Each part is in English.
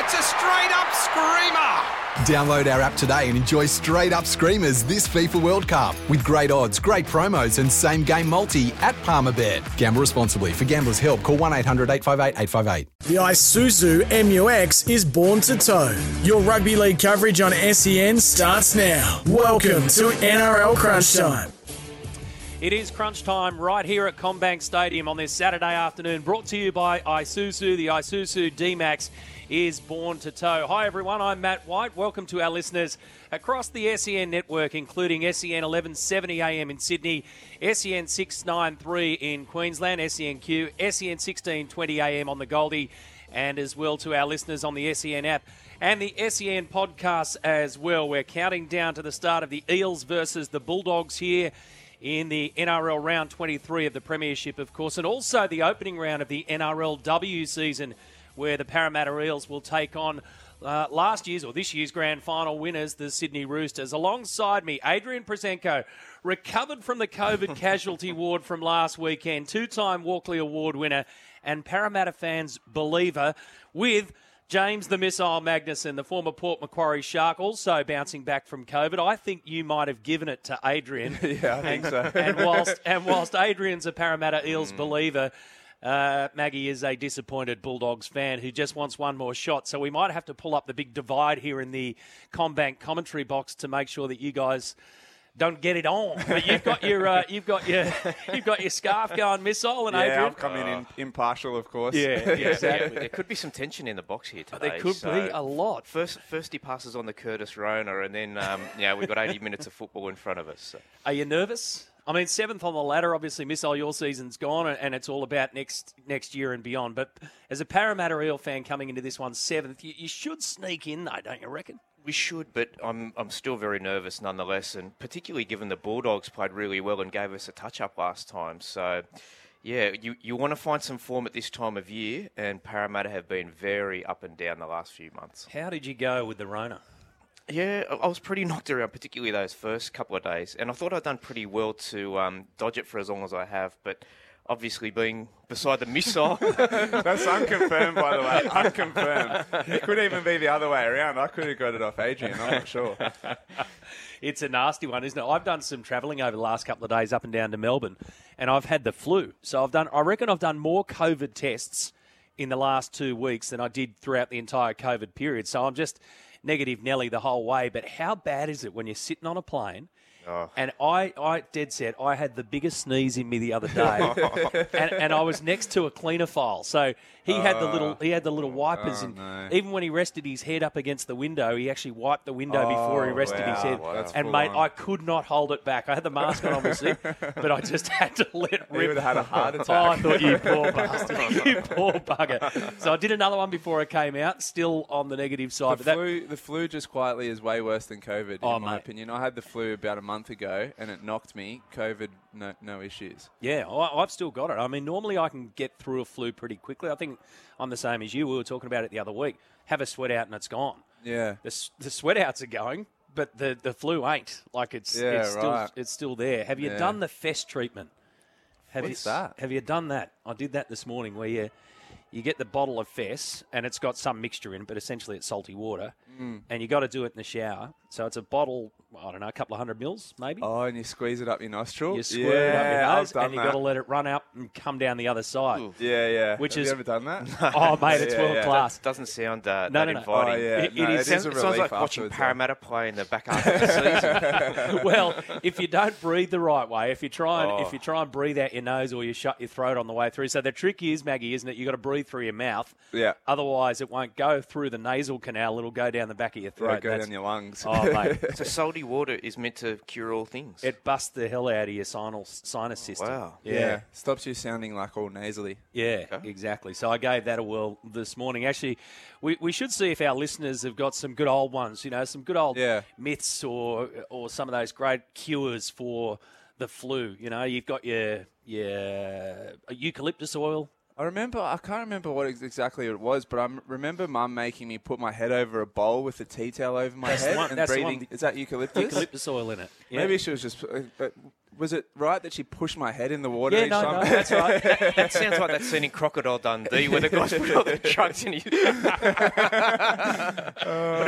it's a straight up screamer! Download our app today and enjoy straight up screamers this FIFA World Cup with great odds, great promos, and same game multi at Palmerbet. Gamble responsibly. For gamblers' help, call 1 800 858 858. The Isuzu MUX is born to tow. Your rugby league coverage on SEN starts now. Welcome to NRL Crunch Time. It is crunch time right here at CommBank Stadium on this Saturday afternoon, brought to you by Isuzu. The Isuzu D-Max is born to tow. Hi everyone, I'm Matt White. Welcome to our listeners across the SEN network, including SEN 1170 AM in Sydney, SEN 693 in Queensland, SENQ, SEN 1620 AM on the Goldie, and as well to our listeners on the SEN app and the SEN podcast as well. We're counting down to the start of the Eels versus the Bulldogs here in the NRL round 23 of the Premiership, of course, and also the opening round of the NRLW season, where the Parramatta Eels will take on uh, last year's or this year's grand final winners, the Sydney Roosters. Alongside me, Adrian Proszenko, recovered from the COVID casualty ward from last weekend, two time Walkley Award winner, and Parramatta fans' believer, with James the Missile Magnuson, the former Port Macquarie Shark, also bouncing back from COVID. I think you might have given it to Adrian. Yeah, I think so. and whilst and whilst Adrian's a Parramatta Mm. Eels believer, uh, Maggie is a disappointed Bulldogs fan who just wants one more shot. So we might have to pull up the big divide here in the CommBank commentary box to make sure that you guys don't get it on. But you've got your uh, you've got your you've got your scarf going, missile, and Yeah, Adrian. I've come in, in impartial, of course. Yeah, yeah, exactly. There could be some tension in the box here today. there could so be a lot. First, first he passes on the Curtis Rona, and then um, yeah, we've got 80 minutes of football in front of us. So. Are you nervous? I mean, seventh on the ladder. Obviously, missile. Your season's gone, and it's all about next next year and beyond. But as a Parramatta Eel fan coming into this one seventh, you, you should sneak in, though, don't you reckon? We should, but I'm I'm still very nervous nonetheless, and particularly given the Bulldogs played really well and gave us a touch up last time. So, yeah, you you want to find some form at this time of year, and Parramatta have been very up and down the last few months. How did you go with the Rona? Yeah, I I was pretty knocked around, particularly those first couple of days, and I thought I'd done pretty well to um, dodge it for as long as I have. But obviously, being beside the missile, That's unconfirmed, by the way. Unconfirmed. It could even be the other way around. I could have got it off Adrian. I'm not sure. It's a nasty one, isn't it? I've done some travelling over the last couple of days up and down to Melbourne, and I've had the flu. So I've done. I reckon I've done more COVID tests in the last two weeks than I did throughout the entire COVID period. So I'm just negative Nelly the whole way. But how bad is it when you're sitting on a plane? Oh. And I, I dead set, I had the biggest sneeze in me the other day, and, and I was next to a cleaner file. So he had the little, he had the little oh, wipers, Oh, and no. even when he rested his head up against the window, he actually wiped the window oh, before he Oh, rested his head. Wow, and mate, on. I could not hold it back. I had the mask on, obviously, but I just had to let rip. would have had a heart Oh, attack. I thought you poor bastard, you poor bugger. So I did another one before it came out, still on the negative side. The but that, flu, the flu just quietly is way worse than COVID, Oh, in my mate. opinion. I had the flu about a month ago, and it knocked me. COVID, no, no issues. Yeah, I, I've still got it. I mean, normally I can get through a flu pretty quickly. I think I'm the same as you. We were talking about it the other week. Have a sweat out and it's gone. Yeah. The, the sweat outs are going, but the, the flu ain't. Like it's Yeah, it's still right. it's still there. Have you Yeah. done the Fess treatment? Have What's you, that? Have you done that? I did that this morning where you you get the bottle of Fess and it's got some mixture in it, but essentially it's salty water, Mm. and you got to do it in the shower. So it's a bottle, I don't know, a couple of hundred mils maybe. Oh, and you squeeze it up your nostril? You squirt it up your nose, and you that. got to let it run out and come down the other side. Yeah, yeah. Which Have is- you ever done that? Oh, mate, it's Yeah, world yeah. class. doesn't sound uh, No, that no, no. inviting. Oh, yeah. It- No, it is- it Sounds, is a sounds relief like watching afterwards, though. Parramatta play in the back half of the season. well, if you don't breathe the right way, if you try and Oh. if you try and breathe out your nose or you shut your throat on the way through, so the trick is, Maggie, isn't it? You've got to breathe through your mouth. Yeah. Otherwise, it won't go through the nasal canal. It'll go down the back of your Yeah, throat. go That's- down your lungs. Oh, mate. It's so salty Muddy water is meant to cure all things. It busts the hell out of your sinus, sinus system. Wow. Yeah. Stops you sounding like all nasally. Yeah, Okay. exactly. So I gave that a whirl this morning. Actually, we, we should see if our listeners have got some good old ones, you know, some good old Yeah. myths or or some of those great cures for the flu. You know, you've got your your eucalyptus oil. I remember, I can't remember what ex- exactly it was, but I m- remember mum making me put my head over a bowl with a tea towel over my That's the head one- and that's the breathing. one. Is that eucalyptus? Eucalyptus oil in it. Yeah. Maybe she was just. Uh, uh, was it right that she pushed my head in the water Yeah, each no, time? no, that's right. That sounds like that scene in Crocodile Dundee where the guys put all the drugs in his. what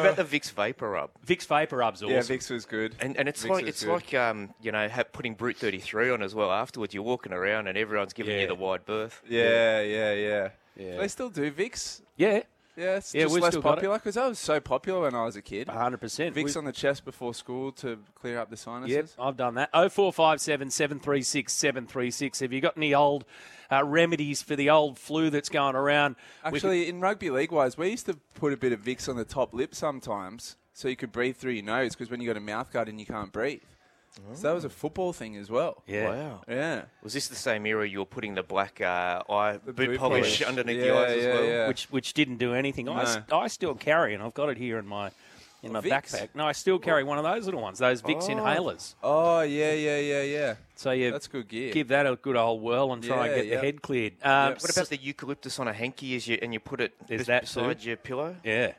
about the Vicks Vapor Rub? Vicks Vapor Rub's awesome. yeah, Vicks was good. And, and it's Vicks like it's good. like um, you know ha- putting Brut 33 on as well. Afterwards, you're walking around and everyone's giving Yeah. you the wide berth. Yeah, yeah, yeah. Yeah. They still do Vicks. yeah, Yeah, it's Yeah, just less still got it. popular because I was so popular when I was a kid. 100%. Vicks We- on the chest before school to clear up the sinuses. Yep, I've done that. 0457 736 736. Have you got any old uh, remedies for the old flu that's going around? Actually, in rugby league wise, we used to put a bit of Vicks on the top lip sometimes so you could breathe through your nose because when you got a mouth guard in, you can't breathe. So that was a football thing as well. yeah. Wow. Yeah. Was this the same era you were putting the black uh, eye boot, boot polish, polish. underneath the Yeah, eyes as yeah, well? yeah. which which didn't do anything. I, s- No. I still carry, and I've got it here in my in my Vicks? backpack. No, I still carry one of those little ones, those Vicks Oh. inhalers. Oh, yeah, yeah, yeah, yeah. So you That's good gear. give that a good old whirl and try and get yeah. the head cleared. Um, What about the eucalyptus on a hanky as you, and you put it Is bes- that beside too? your pillow? Yeah.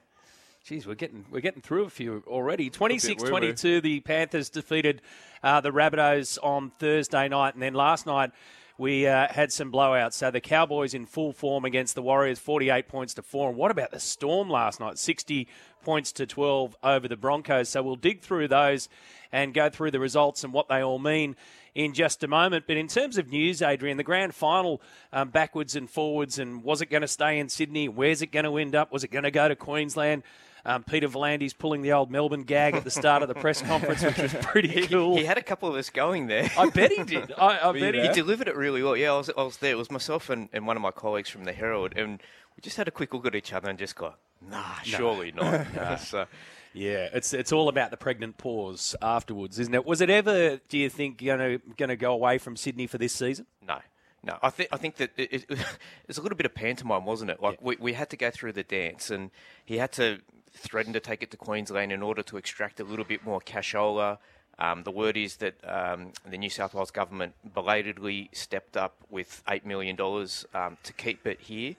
Jeez, we're getting we're getting through a few already. 26-22, the Panthers defeated uh, the Rabbitohs on Thursday night. And then last night, we uh, had some blowouts. So the Cowboys in full form against the Warriors, 48 points to 4. And what about the Storm last night? 60 points to 12 over the Broncos. So we'll dig through those and go through the results and what they all mean in just a moment. But in terms of news, Adrian, the grand final um, backwards and forwards, and was it going to stay in Sydney? Where's it going to end up? Was it going to go to Queensland? Um, Peter V'landys's pulling the old Melbourne gag at the start of the press conference, which was pretty cool. He had a couple of us going there. I bet he did. I, I bet he He delivered it really well. Yeah, I was, I was there. It was myself and, and one of my colleagues from the Herald, and we just had a quick look at each other and just go, nah, surely not. Nah. So, Yeah, it's it's all about the pregnant pause afterwards, isn't it? Was it ever, do you think, going to going to go away from Sydney for this season? no. No, I think I think that it, it, it was a little bit of pantomime, wasn't it? Like we, we had to go through the dance, and he had to threaten to take it to Queensland in order to extract a little bit more cashola. Um, the word is that um, the New South Wales government belatedly stepped up with eight million dollars um, to keep it here.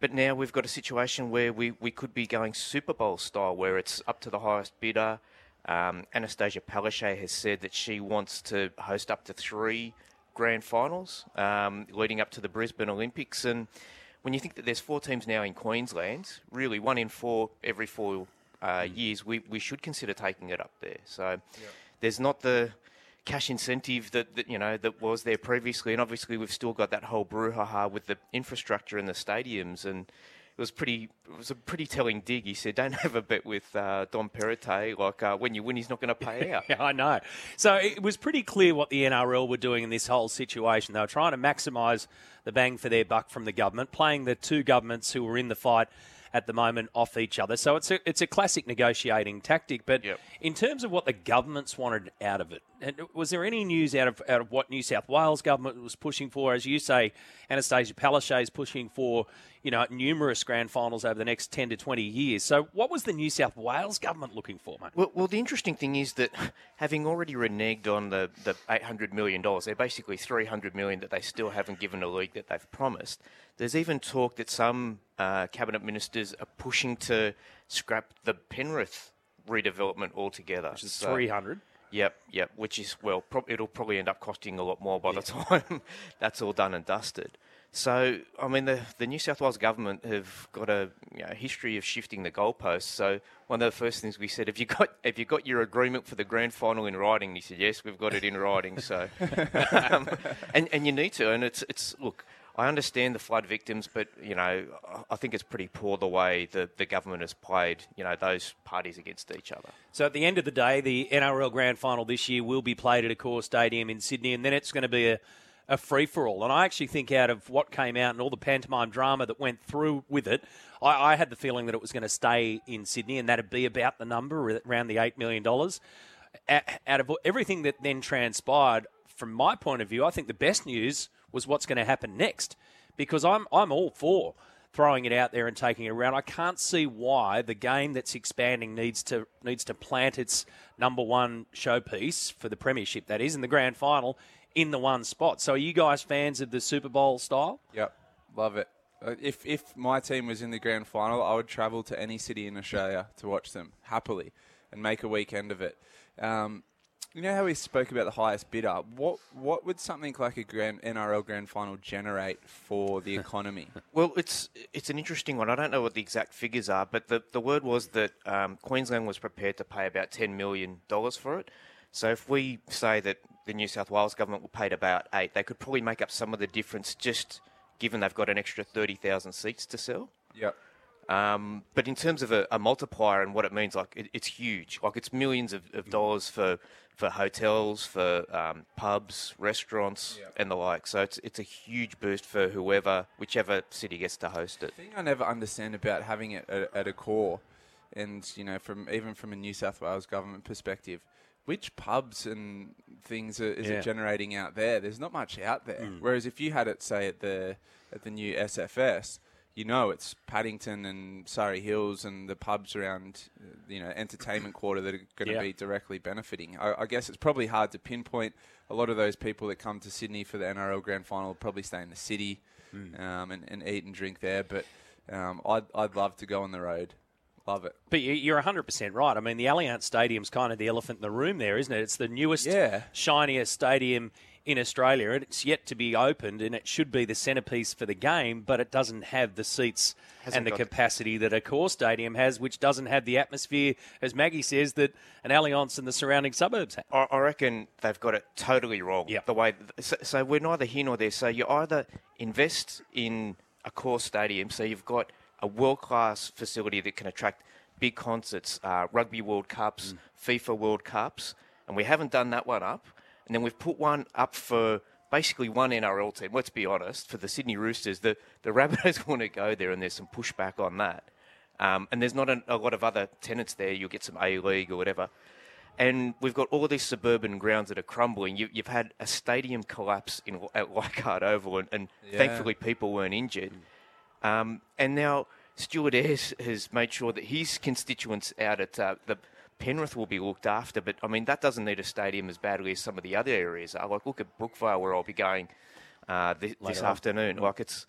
But now we've got a situation where we, we could be going Super Bowl style, where it's up to the highest bidder. Um, Anastasia Palaszczuk has said that she wants to host up to three grand finals um, leading up to the Brisbane Olympics. And when you think that there's four teams now in Queensland, really one in four every four uh, years, we, we should consider taking it up there. So there's not the cash incentive that, that you know that was there previously, and obviously we've still got that whole brouhaha with the infrastructure and the stadiums, and it was pretty. It was a pretty telling dig. He said, "Don't have a bet with uh, Dom Perrottet. Like uh, when you win, he's not going to pay out." Yeah, I know. So it was pretty clear what the NRL were doing in this whole situation. They were trying to maximise the bang for their buck from the government, playing the two governments who were in the fight at the moment off each other. So it's a it's a classic negotiating tactic. But Yep. in terms of what the governments wanted out of it, was there any news out of out of what New South Wales government was pushing for? As you say, Anastasia Palaszczuk is pushing for you know numerous grand finals over the next ten to twenty years. So what was the New South Wales government looking for, mate? Well, well, the interesting thing is that having already reneged on the, the $800 million, they're basically 300 million that they still haven't given a league that they've promised. There's even talk that some uh, cabinet ministers are pushing to scrap the Penrith redevelopment altogether. Which is So- three hundred. Yep, yep. Which is well, prob- it'll probably end up costing a lot more by the time that's all done and dusted. So, I mean, the the New South Wales government have got a you know, history of shifting the goalposts. So, one of the first things we said, have you got have you got your agreement for the grand final in writing? And he said, yes, we've got it in writing. So, um, and and you need to. And it's it's look. I understand the flood victims, but you know, I- think it's pretty poor the way the, the government has played, you know, those parties against each other. So at the end of the day, the NRL Grand Final this year will be played at Accor stadium in Sydney, and then it's going to be a, a free for all. And I actually think out of what came out and all the pantomime drama that went through with it, I, I had the feeling that it was going to stay in Sydney, and that'd be about the number around the eight million dollars. out of everything that then transpired, from my point of view, I think the best news was what's going to happen next, because I'm I'm all for throwing it out there and taking it around. I can't see why the game that's expanding needs to needs to plant its number one showpiece for the premiership that is in the grand final in the one spot. So are you guys fans of the Super Bowl style? Yep, love it. Uh, If if my team was in the grand final, I would travel to any city in Australia to watch them happily and make a weekend of it. Um, you know how we spoke about the highest bidder. What what would something like a grand NRL grand final generate for the economy? Well, it's it's an interesting one. I don't know what the exact figures are, but the, the word was that um, Queensland was prepared to pay about $10 million for it. So if we say that the New South Wales government will pay about eight, they could probably make up some of the difference just given they've got an extra 30,000 seats to sell. yep. Um, but in terms of a, a multiplier and what it means, like it, it's huge. Like it's millions of, of dollars for for hotels, for um, pubs, restaurants, and the like. So it's it's a huge boost for whoever, whichever city gets to host it. The thing I never understand about having it at, at Accor, and you know, from even from a New South Wales government perspective, which pubs and things are, is Yeah. it generating out there? There's not much out there. Whereas if you had it, say at the at the new SFS, you know it's Paddington and Surry Hills and the pubs around, uh, you know, entertainment quarter that are going to Yeah. be directly benefiting. I, I guess it's probably hard to pinpoint. A lot of those people that come to Sydney for the NRL Grand Final will probably stay in the city um, and, and eat and drink there. But um, I'd, I'd love to go on the road. Love it. But you- you're 100% right. I mean, the Allianz Stadium's kind of the elephant in the room there, isn't it? It's the newest, Yeah. shiniest stadium in Australia, it's yet to be opened, and it should be the centrepiece for the game, but it doesn't have the seats Hasn't and the capacity that Accor stadium has, which doesn't have the atmosphere, as Maggie says, that an Allianz and the surrounding suburbs have. I, I reckon they've got it totally wrong. Yep. The way so, so we're neither here nor there. So you either invest in Accor stadium, so you've got a world class facility that can attract big concerts, uh, rugby World Cups, FIFA World Cups, and we haven't done that one up. And then we've put one up for basically one NRL team. Let's be honest, for the Sydney Roosters, the the Rabbitohs want to go there, and there's some pushback on that. Um, and there's not a, a lot of other tenants there. You'll get some A League or whatever. And we've got all these suburban grounds that are crumbling. You, you've had a stadium collapse in at Leichhardt Oval, and, and Yeah. thankfully people weren't injured. Um, and now Stuart Ayres has made sure that his constituents out at uh, the Penrith will be looked after. But I mean, that doesn't need a stadium as badly as some of the other areas are. Like, look at Brookvale, where I'll be going uh, this, this on. afternoon. Like, it's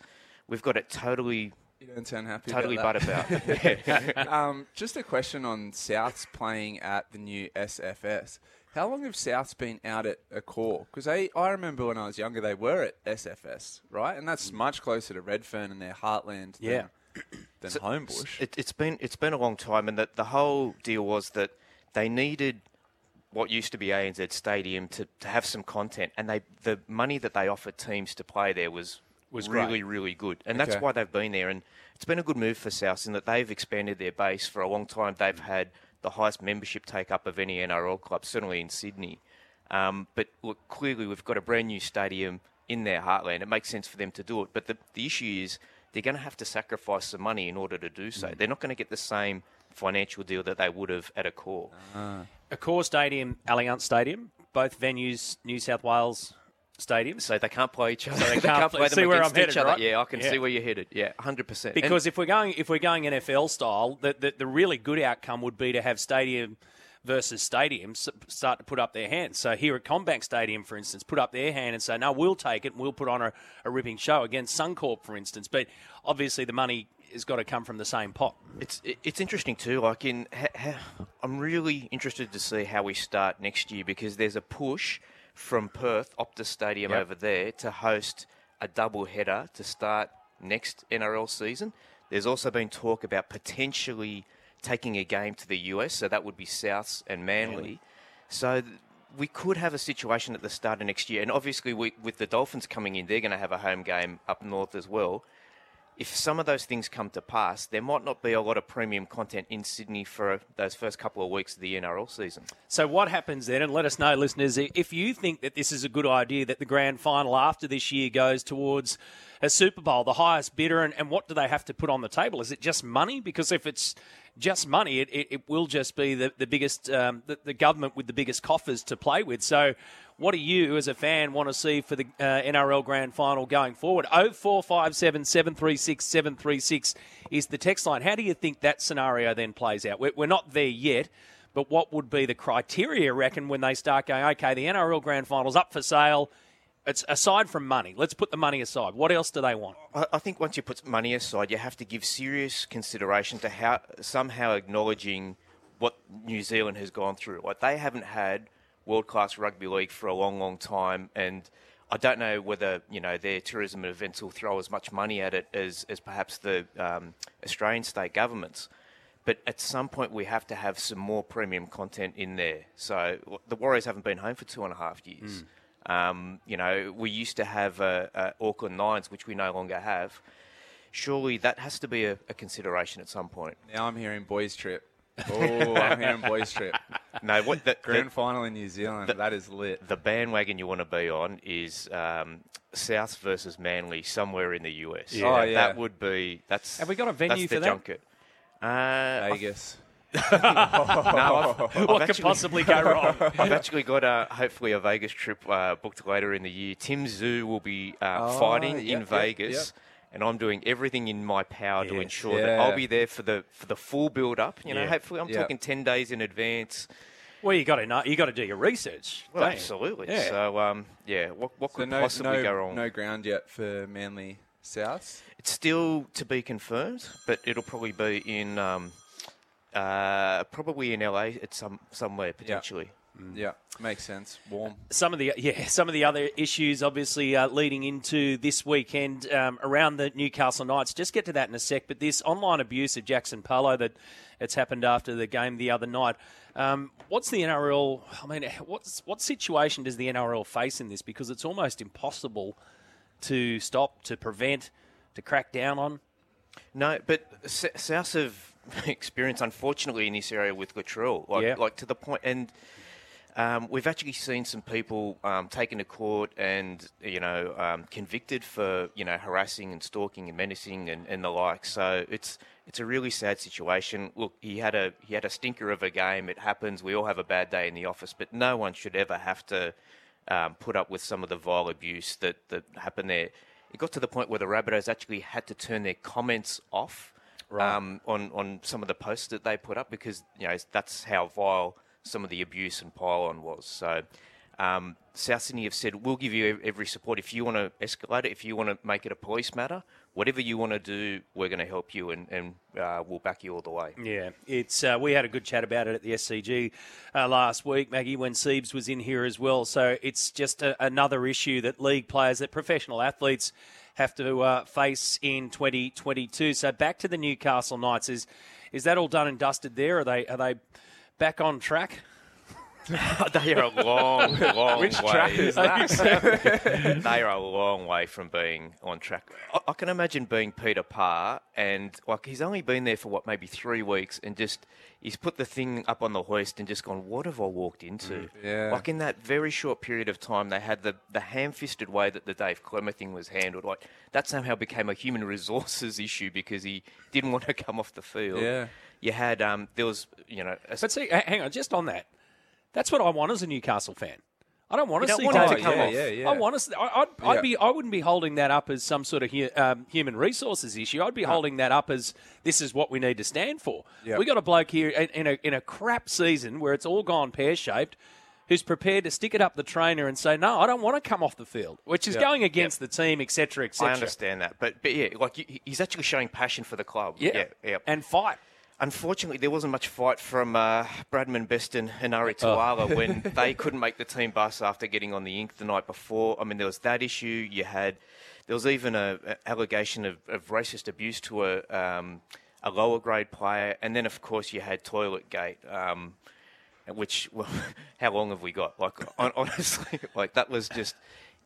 we've got it totally, You don't sound happy totally about butt that. about. Yeah. um, just a question on Souths playing at the new SFS. How long have Souths been out at Accor? Because I, I remember when I was younger, they were at SFS, right? And that's much closer to Redfern and their heartland Yeah. than, than Homebush. It, it's been it's been a long time, and the, the whole deal was that they needed what used to be ANZ Stadium to, to have some content, and they the money that they offered teams to play there was Was really great. really good, and that's why they've been there, and it's been a good move for South in that they've expanded their base for a long time. They've had the highest membership take up of any NRL club, certainly in Sydney. Um, but look, clearly we've got a brand new stadium in their heartland. It makes sense for them to do it. But the, the issue is they're going to have to sacrifice some money in order to do so. Mm. They're not going to get the same financial deal that they would have at Accor. Ah. A core stadium, Allianz Stadium, both venues, New South Wales stadiums. So they can't play each other. they they can't can't play- play them see where against I'm headed, each other. right? Yeah, I can Yeah. see where you're headed. Yeah, hundred percent. Because if we're going if we're going NFL style, the, the the really good outcome would be to have stadium versus stadiums start to put up their hands. So here at CommBank Stadium, for instance, put up their hand and say, "No, we'll take it. and We'll put on a, a ripping show against Suncorp, for instance." But obviously, the money has got to come from the same pot. It's it's interesting too. Like in, ha, ha, I'm really interested to see how we start next year because there's a push from Perth Optus Stadium Yep. over there to host a double header to start next NRL season. There's also been talk about potentially taking a game to the US, so that would be Souths and Manly. So. th- We could have a situation at the start of next year, and obviously, we, with the Dolphins coming in, they're going to have a home game up north as well if some of those things come to pass, there might not be a lot of premium content in Sydney for those first couple of weeks of the NRL season. So what happens then? And let us know, listeners, if you think that this is a good idea that the grand final after this year goes towards a Super Bowl, the highest bidder, and, and what do they have to put on the table? Is it just money? Because if it's just money. It, it, it will just be the, the biggest, um, the, the government with the biggest coffers to play with. So, what do you, as a fan, want to see for the uh, NRL Grand Final going forward? 0457 736 736 is the text line. How do you think that scenario then plays out? We're, we're not there yet, but what would be the criteria, reckon, when they start going, okay, the NRL Grand Final's up for sale? It's aside from money. Let's put the money aside. What else do they want? I, I think once you put money aside, you have to give serious consideration to how somehow acknowledging what New Zealand has gone through. Like they haven't had world class rugby league for a long, long time, and I don't know whether you know their tourism events will throw as much money at it as as perhaps the um, Australian state governments. But at some point, we have to have some more premium content in there. So the Warriors haven't been home for two and a half years. Mm. Um, you know, we used to have uh, uh, Auckland Nines, which we no longer have. Surely that has to be a, a consideration at some point. Now I'm hearing boys trip. Oh, I'm hearing boys trip. No, what the grand the, final in New Zealand? The, that is lit. The bandwagon you want to be on is um, South versus Manly somewhere in the US. Yeah. Oh, yeah. That would be. That's. Have we got a venue for that? Junket. Uh, Vegas no, I've, what I've could possibly go wrong? I've actually got a, hopefully a Vegas trip uh, booked later in the year. Tim Tszyu will be uh, oh, fighting yep, in Vegas. Yep, And I'm doing everything in my power yes, to ensure yeah. that I'll be there for the for the full build up. You know, yeah. hopefully I'm talking ten days in advance. Well, you got to know, you got to do your research. Well, absolutely. Yeah. So, um, yeah, what, what so could no, possibly no, go wrong? No ground yet for Manly South. It's still to be confirmed, but it'll probably be in um, uh, probably in LA at some somewhere potentially. Yeah. Mm. yeah, makes sense. Warm. Some of the yeah, some of the other issues, obviously, uh, leading into this weekend um, around the Newcastle Knights. Just get to that in a sec. But this online abuse of Jaxson Paulo that it's happened after the game the other night. Um, what's the NRL? I mean, what's what situation does the NRL face in this? Because it's almost impossible to stop, to prevent, to crack down on. No, but South have experience, unfortunately, in this area with Latrell. Like, yeah. like to the point, and um, we've actually seen some people um, taken to court and you know um, convicted for you know harassing and stalking and menacing and, and the like. So it's it's a really sad situation. Look, he had a he had a stinker of a game. It happens. We all have a bad day in the office, but no one should ever have to um, put up with some of the vile abuse that that happened there. It got to the point where the Rabbitohs actually had to turn their comments off right. um, on on some of the posts that they put up because you know that's how vile some of the abuse and pile-on was. So. Um, South Sydney have said we'll give you every support if you want to escalate it, if you want to make it a police matter, whatever you want to do, we're going to help you and, and uh, we'll back you all the way. Yeah, it's uh, we had a good chat about it at the SCG uh, last week, Maggie, when Siebes was in here as well. So it's just a, another issue that league players, that professional athletes have to uh, face in 2022. So back to the Newcastle Knights. Is is that all done and dusted there? Are they are they back on track? they are a long, long Which way. track is that? they are a long way from being on track. I, I, can imagine being Peter Parr, and like he's only been there for what maybe three weeks, and just he's put the thing up on the hoist and just gone, "What have I walked into?" Mm, yeah. Like in that very short period of time, they had the the ham-fisted way that the Dave Klemmer thing was handled. Like that somehow became a human resources issue because he didn't want to come off the field. Yeah. You had um, there was you know. but see, hang on, just on that that's what I want as a Newcastle fan. I don't want to see want Dave come yeah, off. Yeah, yeah. I want to. I, I'd, I'd be. I wouldn't be holding that up as some sort of hu- um, human resources issue. I'd be no. holding that up as this is what we need to stand for. Yep. We got a bloke here in, in a in a crap season where it's all gone pear shaped. Who's prepared to stick it up the trainer and say, "No, I don't want to come off the field," which is yep. going against yep. the team, etc., etc. I understand that, but but yeah, like he's actually showing passion for the club. Yeah, yeah, yeah. and fight. Unfortunately, there wasn't much fight from uh, Bradman Best and Enari Tuala oh. when they couldn't make the team bus after getting on the ink the night before. I mean, there was that issue. You had there was even a, a allegation of, of, racist abuse to a um, a lower grade player, and then of course you had Toilet Gate. Um, which, well, how long have we got? Like, honestly, like that was just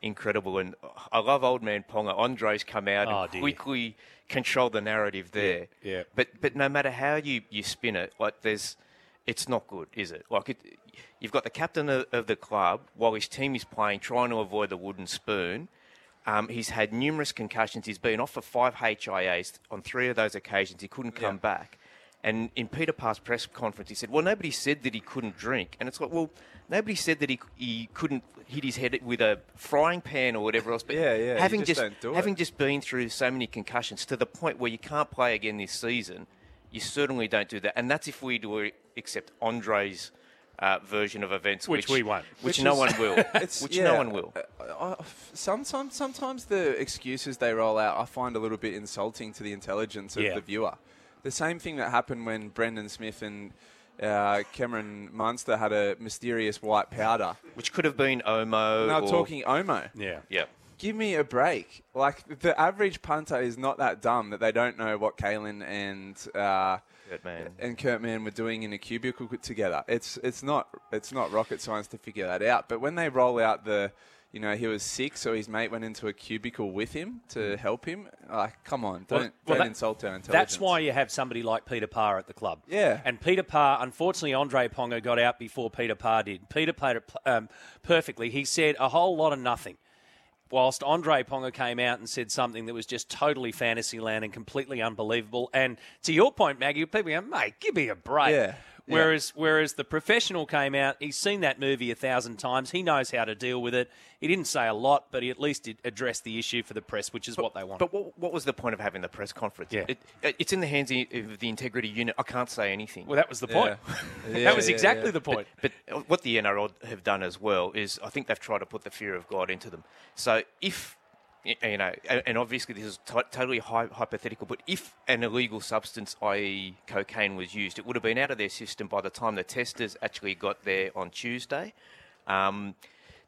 incredible. And I love Old Man Ponga. Andre's come out oh, and dear. quickly control the narrative there. Yeah, yeah. But but no matter how you, you spin it, like there's, it's not good, is it? Like it, you've got the captain of, of the club while his team is playing, trying to avoid the wooden spoon. Um, he's had numerous concussions. He's been off for five HIAs on three of those occasions. He couldn't come yeah. back. And in Peter Parr's press conference, he said, "Well, nobody said that he couldn't drink." And it's like, well, nobody said that he he couldn't hit his head with a frying pan or whatever else. But Yeah, yeah, you having just don't do it. having just been through so many concussions to the point where you can't play again this season, you certainly don't do that. And that's if we do accept Andre's. Uh, version of events, Which we won't. which, Which no is- one will, It's- which yeah, no one will. uh, I- sometimes, sometimes the excuses they roll out, I find a little bit insulting to the intelligence of Yeah. the viewer. The same thing that happened when Brandon Smith and uh, Cameron Munster had a mysterious white powder. Which could have been Omo. Now or, talking Omo. Yeah. Yeah. Give me a break. Like the average punter is not that dumb that they don't know what Kalyn and uh, Kurt Mann. and Kurt Mann were doing in a cubicle together. It's it's not it's not rocket science to figure that out. But when they roll out the, you know, he was sick, so his mate went into a cubicle with him to help him. Like, come on, don't Well- well, don't that- insult our intelligence. That's why you have somebody like Peter Parr at the club. Yeah. And Peter Parr, unfortunately, Andre Ponga got out before Peter Parr did. Peter played it um, perfectly. He said a whole lot of nothing. Whilst Andre Ponga came out and said something that was just totally fantasy land and completely unbelievable. And to your point, Maggie, people go, mate, give me a break. Yeah. Yeah. Whereas, whereas the professional came out, he's seen that movie a thousand times. He knows how to deal with it. He didn't say a lot, but he at least did address the issue for the press, which is what they want. But what, what was the point of having the press conference? Yeah. It, it- it's in the hands of the integrity unit. I can't say anything. well, that was the point. Yeah, that was yeah, exactly yeah. the point. But what the NRL have done as well is I think they've tried to put the fear of God into them. So if y- you know, and and obviously this is to- totally hy- hypothetical, but if an illegal substance, i.e., cocaine, was used, it would have been out of their system by the time the testers actually got there on Tuesday. Um,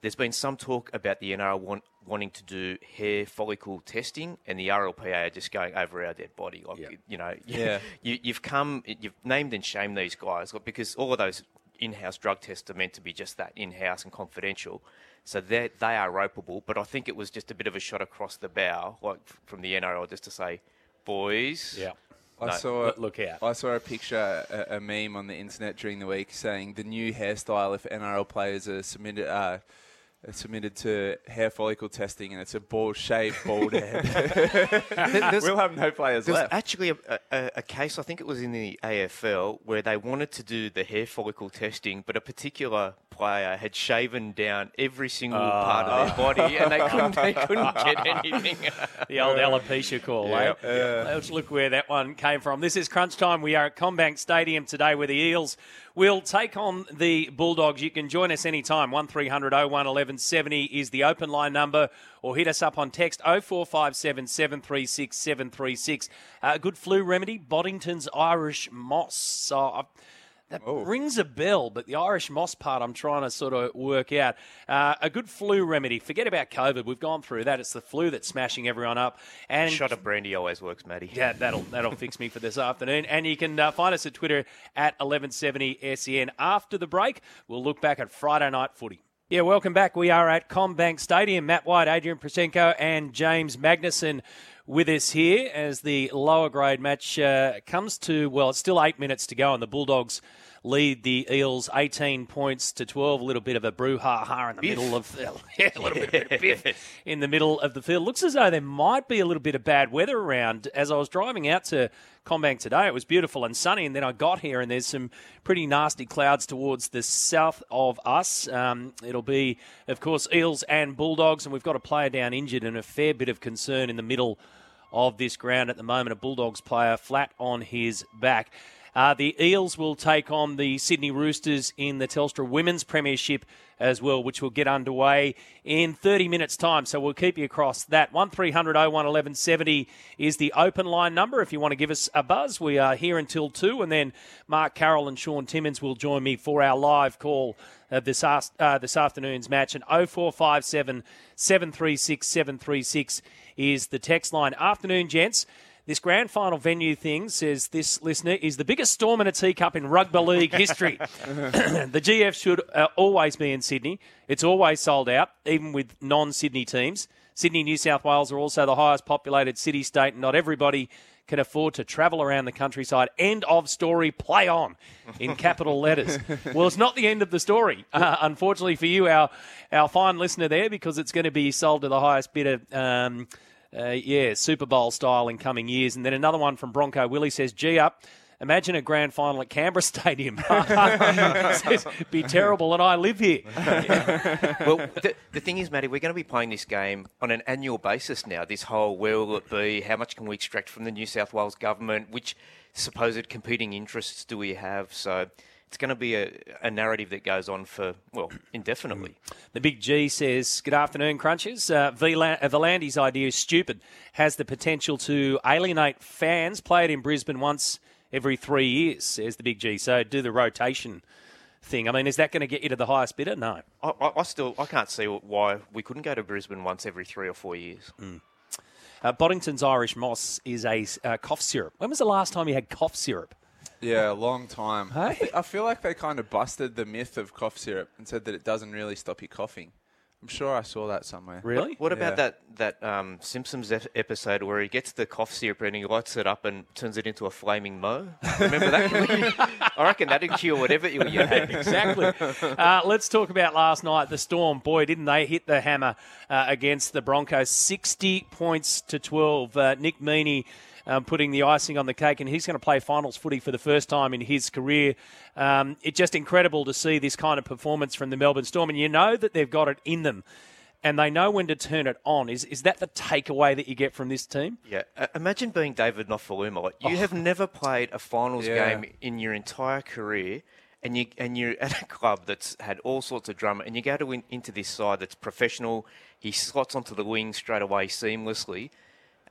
there's been some talk about the NRL want, wanting to do hair follicle testing, and the RLPA are just going over our dead body. Like, Yeah. you know, Yeah. you, you've come, you've named and shamed these guys because all of those in-house drug tests are meant to be just that, in-house and confidential. So they they are ropeable, but I think it was just a bit of a shot across the bow, like from the NRL, just to say, boys, Yeah. I No, saw look- look out. I saw a picture, a, a meme on the internet during the week saying the new hairstyle if NRL players are submitted uh, are submitted to hair follicle testing, and it's a bald, shaved bald head. There's- we'll have no players There's left. actually a, a, a case, I think it was in the AFL, where they wanted to do the hair follicle testing, but a particular player had shaven down every single part of their body, and they couldn't, they couldn't get anything. The old alopecia call, eh? Let's look where that one came from. This is crunch time. We are at CommBank Stadium today where the Eels will take on the Bulldogs. You can join us anytime. 1300 01 1170 is the open line number or hit us up on text 0457 736 736. A good flu remedy, Bonnington's Irish Moss. So That rings a bell, but the Irish moss part I'm trying to sort of work out. Uh, a good flu remedy. Forget about COVID. We've gone through that. It's the flu that's smashing everyone up. And Shot of brandy always works, Matty. yeah, that'll that'll fix me for this afternoon. And you can uh, find us at Twitter at 1170 SEN. After the break, we'll look back at Friday night footy. Yeah, welcome back. We are at CommBank Stadium. Matt White, Adrian Proszenko, and James Magnuson with us here as the lower grade match uh, comes to, well, it's still eight minutes to go, and the Bulldogs lead the Eels 18 points to 12. A little bit of a brouhaha in the middle of yeah, a little bit of biff in the middle of the field. Looks as though there might be a little bit of bad weather around. As I was driving out to CommBank today, it was beautiful and sunny, and then I got here and there's some pretty nasty clouds towards the south of us. Um, it'll be, of course, Eels and Bulldogs, and we've got a player down injured and a fair bit of concern in the middle of this ground at the moment. A Bulldogs player flat on his back. Uh, the Eels will take on the Sydney Roosters in the Telstra Women's Premiership as well, which will get underway in 30 minutes' time. So we'll keep you across that. 1300 01 1170 is the open line number if you want to give us a buzz. We are here until 2, and then Mark Carroll and Shaun Timmins will join me for our live call of this, uh, this afternoon's match. And 0457 736 736 is the text line. Afternoon, gents. This grand final venue thing, says this listener, is the biggest storm in a teacup in rugby league history. the GF should uh, always be in Sydney. It's always sold out, even with non Sydney teams. Sydney, New South Wales are also the highest populated city state, and not everybody can afford to travel around the countryside. End of story. Play on in capital letters. Well, it's not the end of the story, uh, unfortunately for you, our our fine listener there, because it's going to be sold to the highest bidder. Um, uh, yeah, Super Bowl style in coming years. And then another one from Bronco Willie says, G up. Imagine a grand final at Canberra Stadium. It'd be terrible, and I live here. well, the, the thing is, Matty, we're going to be playing this game on an annual basis now. This whole where will it be? How much can we extract from the New South Wales government? Which supposed competing interests do we have? So it's going to be a, a narrative that goes on for, well, indefinitely. The Big G says, Good afternoon, Crunches. Uh, V'landys idea is stupid, has the potential to alienate fans. Play it in Brisbane once every three years, says the Big G. So do the rotation thing. I mean, is that going to get you to the highest bidder? No. I, I, I still I can't see why we couldn't go to Brisbane once every three or four years. Mm. Uh, Bonnington's Irish Moss is a uh, cough syrup. When was the last time you had cough syrup? Yeah, a long time. Hey? I feel like they kind of busted the myth of cough syrup and said that it doesn't really stop you coughing. I'm sure I saw that somewhere. Really? What, what about that that um, Simpsons episode where he gets the cough syrup and he lights it up and turns it into a flaming mo? Remember that? I reckon that'd cure whatever you had. exactly. Uh, let's talk about last night. The Storm, boy, didn't they hit the hammer uh, against the Broncos? Sixty points to twelve. Uh, Nick Meaney um, putting the icing on the cake, and he's going to play finals footy for the first time in his career. Um, it's just incredible to see this kind of performance from the Melbourne Storm, and you know that they've got it in them. And they know when to turn it on. Is is that the takeaway that you get from this team? Yeah. Uh, imagine being David Nofoaluma. Like, you oh. have never played a finals yeah. game in your entire career, and you and you're at a club that's had all sorts of drama, and you go to win, into this side that's professional. He slots onto the wing straight away seamlessly,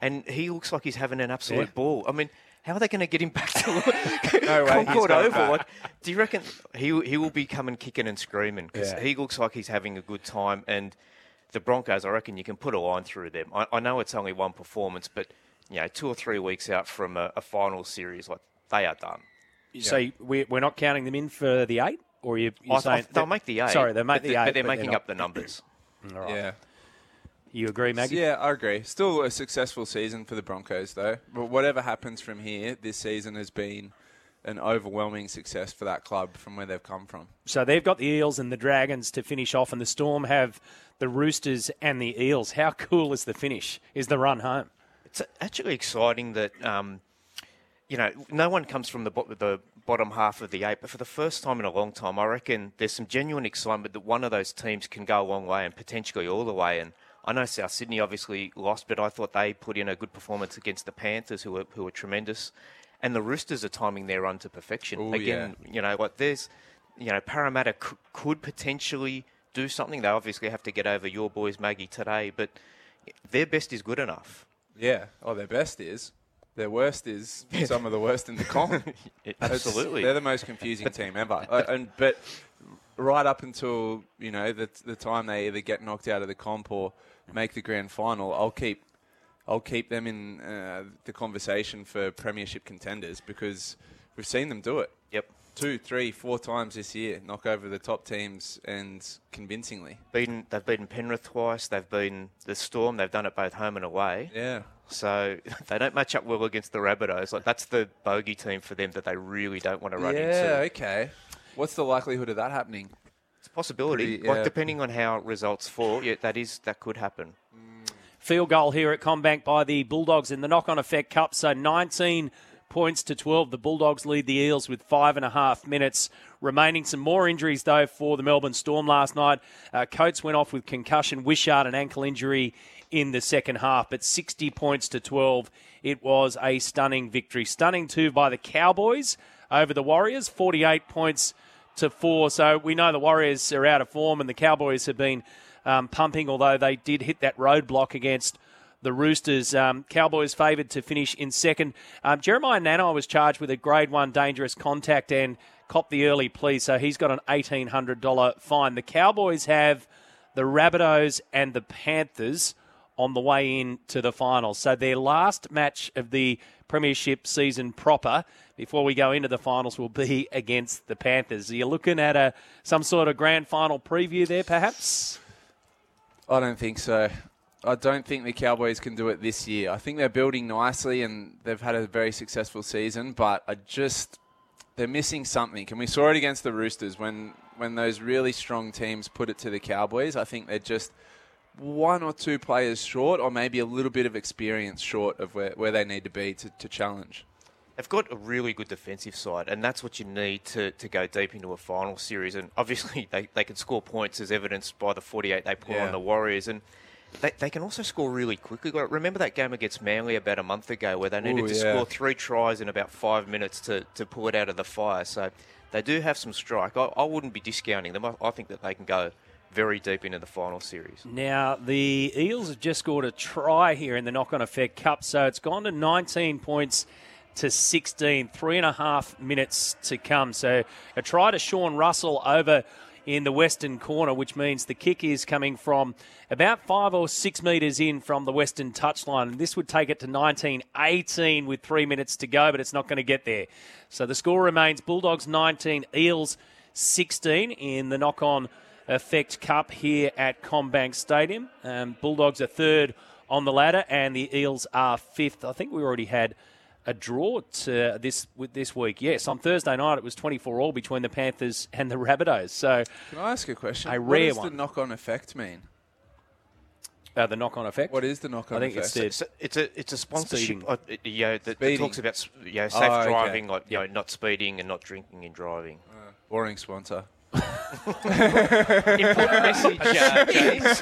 and he looks like he's having an absolute yeah. ball. I mean, how are they going to get him back to no Concord Oval? Like, do you reckon he he will be coming kicking and screaming because yeah. he looks like he's having a good time? And the Broncos, I reckon you can put a line through them. I, I know it's only one performance, but you know, two or three weeks out from a, a final series, like they are done. So yeah. we're, we're not counting them in for the eight, or you? You're saying they'll make the eight. Sorry, they make the eight, but they're but making they're up the numbers. Yeah. You agree, Maggie? Yeah, I agree. Still a successful season for the Broncos, though. But whatever happens from here, this season has been an overwhelming success for that club from where they've come from. So they've got the Eels and the Dragons to finish off, and the Storm have the Roosters and the Eels. How cool is the finish? Is the run home? It's actually exciting that um, you know no one comes from the the bottom half of the eight, but for the first time in a long time, I reckon there's some genuine excitement that one of those teams can go a long way and potentially all the way. And I know South Sydney obviously lost, but I thought they put in a good performance against the Panthers, who were who were tremendous, and the Roosters are timing their run to perfection. Ooh, Again, yeah. you know, what there's, you know, Parramatta c- could potentially do something. They obviously have to get over your boys, Maggie, today, but their best is good enough. Yeah. Oh, their best is. Their worst is some of the worst in the comp. Absolutely, they're the most confusing team ever. uh, and but right up until you know the the time they either get knocked out of the comp or make the grand final, I'll keep I'll keep them in uh, the conversation for premiership contenders because we've seen them do it. Yep. Two, three, four times this year, knock over the top teams and convincingly. Beaten, they've beaten Penrith twice. They've beaten the Storm. They've done it both home and away. Yeah. So they don't match up well against the Rabbitohs. Like that's the bogey team for them that they really don't want to run yeah, into. Yeah. Okay. What's the likelihood of that happening? Possibility. Pretty, yeah. Like depending on how results fall, yeah, that is that could happen. Field goal here at CommBank by the Bulldogs in the knock-on effect cup. So 19 points to 12. The Bulldogs lead the Eels with five and a half minutes remaining. Some more injuries though for the Melbourne Storm last night. Uh, Coates went off with concussion, Wishart an ankle injury in the second half, but 60 points to 12. It was a stunning victory. Stunning too by the Cowboys over the Warriors, 48 points to four. So we know the Warriors are out of form, and the Cowboys have been um, pumping, although they did hit that roadblock against the Roosters. Um, Cowboys favoured to finish in second. Um, Jeremiah Nanai was charged with a grade one dangerous contact and copped the early plea, so he's got an $1,800 fine. The Cowboys have the Rabbitohs and the Panthers on the way in to the finals. So their last match of the Premiership season proper before we go into the finals will be against the Panthers. Are you looking at a some sort of grand final preview there, perhaps? I don't think so. I don't think the Cowboys can do it this year. I think they're building nicely and they've had a very successful season, but I just they're missing something. And we saw it against the Roosters when when those really strong teams put it to the Cowboys. I think they're just one or two players short, or maybe a little bit of experience short of where, where they need to be to, to challenge. they've got a really good defensive side, and that's what you need to, to go deep into a final series. And obviously, they, they can score points as evidenced by the 48 they put Yeah. on the Warriors. And they, they can also score really quickly. Remember that game against Manly about a month ago where they needed Ooh, to yeah. score three tries in about five minutes to, to pull it out of the fire. So they do have some strike. I, I wouldn't be discounting them. I, I think that they can go very deep into the final series. Now, the Eels have just scored a try here in the knock on effect cup, so it's gone to 19 points to 16, three and a half minutes to come. So a try to Sean Russell over in the western corner, which means the kick is coming from about five or six metres in from the western touchline. And this would take it to 19 18 with three minutes to go, but it's not going to get there. So the score remains Bulldogs 19, Eels 16 in the knock on effect cup here at CommBank Stadium. Um, Bulldogs are third on the ladder, and the Eels are fifth. I think we already had a draw to this with this week. Yes, on Thursday night it was 24 all between the Panthers and the Rabbitohs. So Can I ask a question? A what rare does one. the knock-on effect mean? uh, the knock-on effect. What is the knock-on I think effect? it's the It's a it's a sponsorship. Speeding. Uh, it- you know, that, that talks about you know, safe Oh, okay. driving, like you know, not speeding and not drinking and driving. Boring sponsor. Important message, uh, James.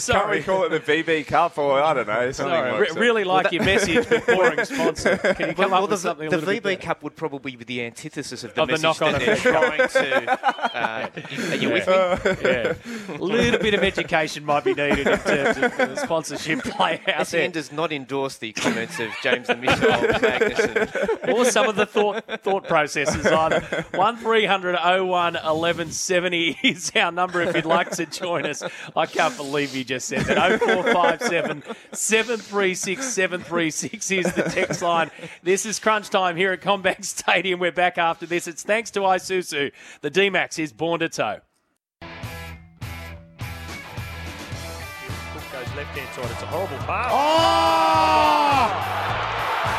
sorry. call it the VB Cup or I don't know. Something Sorry, like re- really like your message, but boring sponsor. Can you come well, up the, with something the a little VB bit? Cup would probably be the antithesis of the Of the message knock-on that they're trying to. Uh, are you with me? Yeah, a little bit of education might be needed in terms of the sponsorship play out. SEN does not endorse the comments of James the Missile Magnuson. or some of the thought thought processes either. One 01 1170 is our number if you'd like to join us. I can't believe you just said that. 0457 736 736 is the text line. This is crunch time here at CommBank Stadium. We're back after this. It's thanks to Isuzu. The D-Max is born to toe. Left hand side. It's a horrible pass. Oh!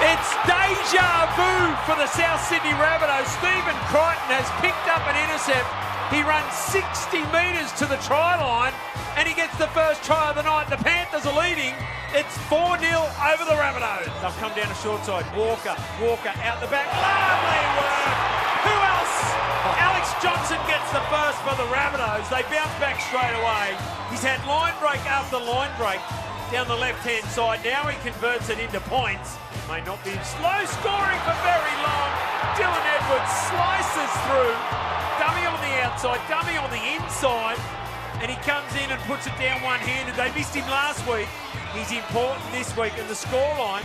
It's deja vu for the South Sydney Rabbitohs. Stephen Crichton has picked up an intercept. He runs 60 metres to the try line and he gets the first try of the night. The Panthers are leading. It's 4 0 over the Rabbitohs. They've come down the short side. Walker, Walker out the back. Lovely work. Who else? Alex Johnson gets the first for the Rabbitohs. They bounce back straight away. He's had line break after line break down the left hand side. Now he converts it into points. May not be slow scoring for very long. Dylan Edwards slices through. Dummy on the outside, dummy on the inside. And he comes in and puts it down one handed. They missed him last week. He's important this week. And the scoreline,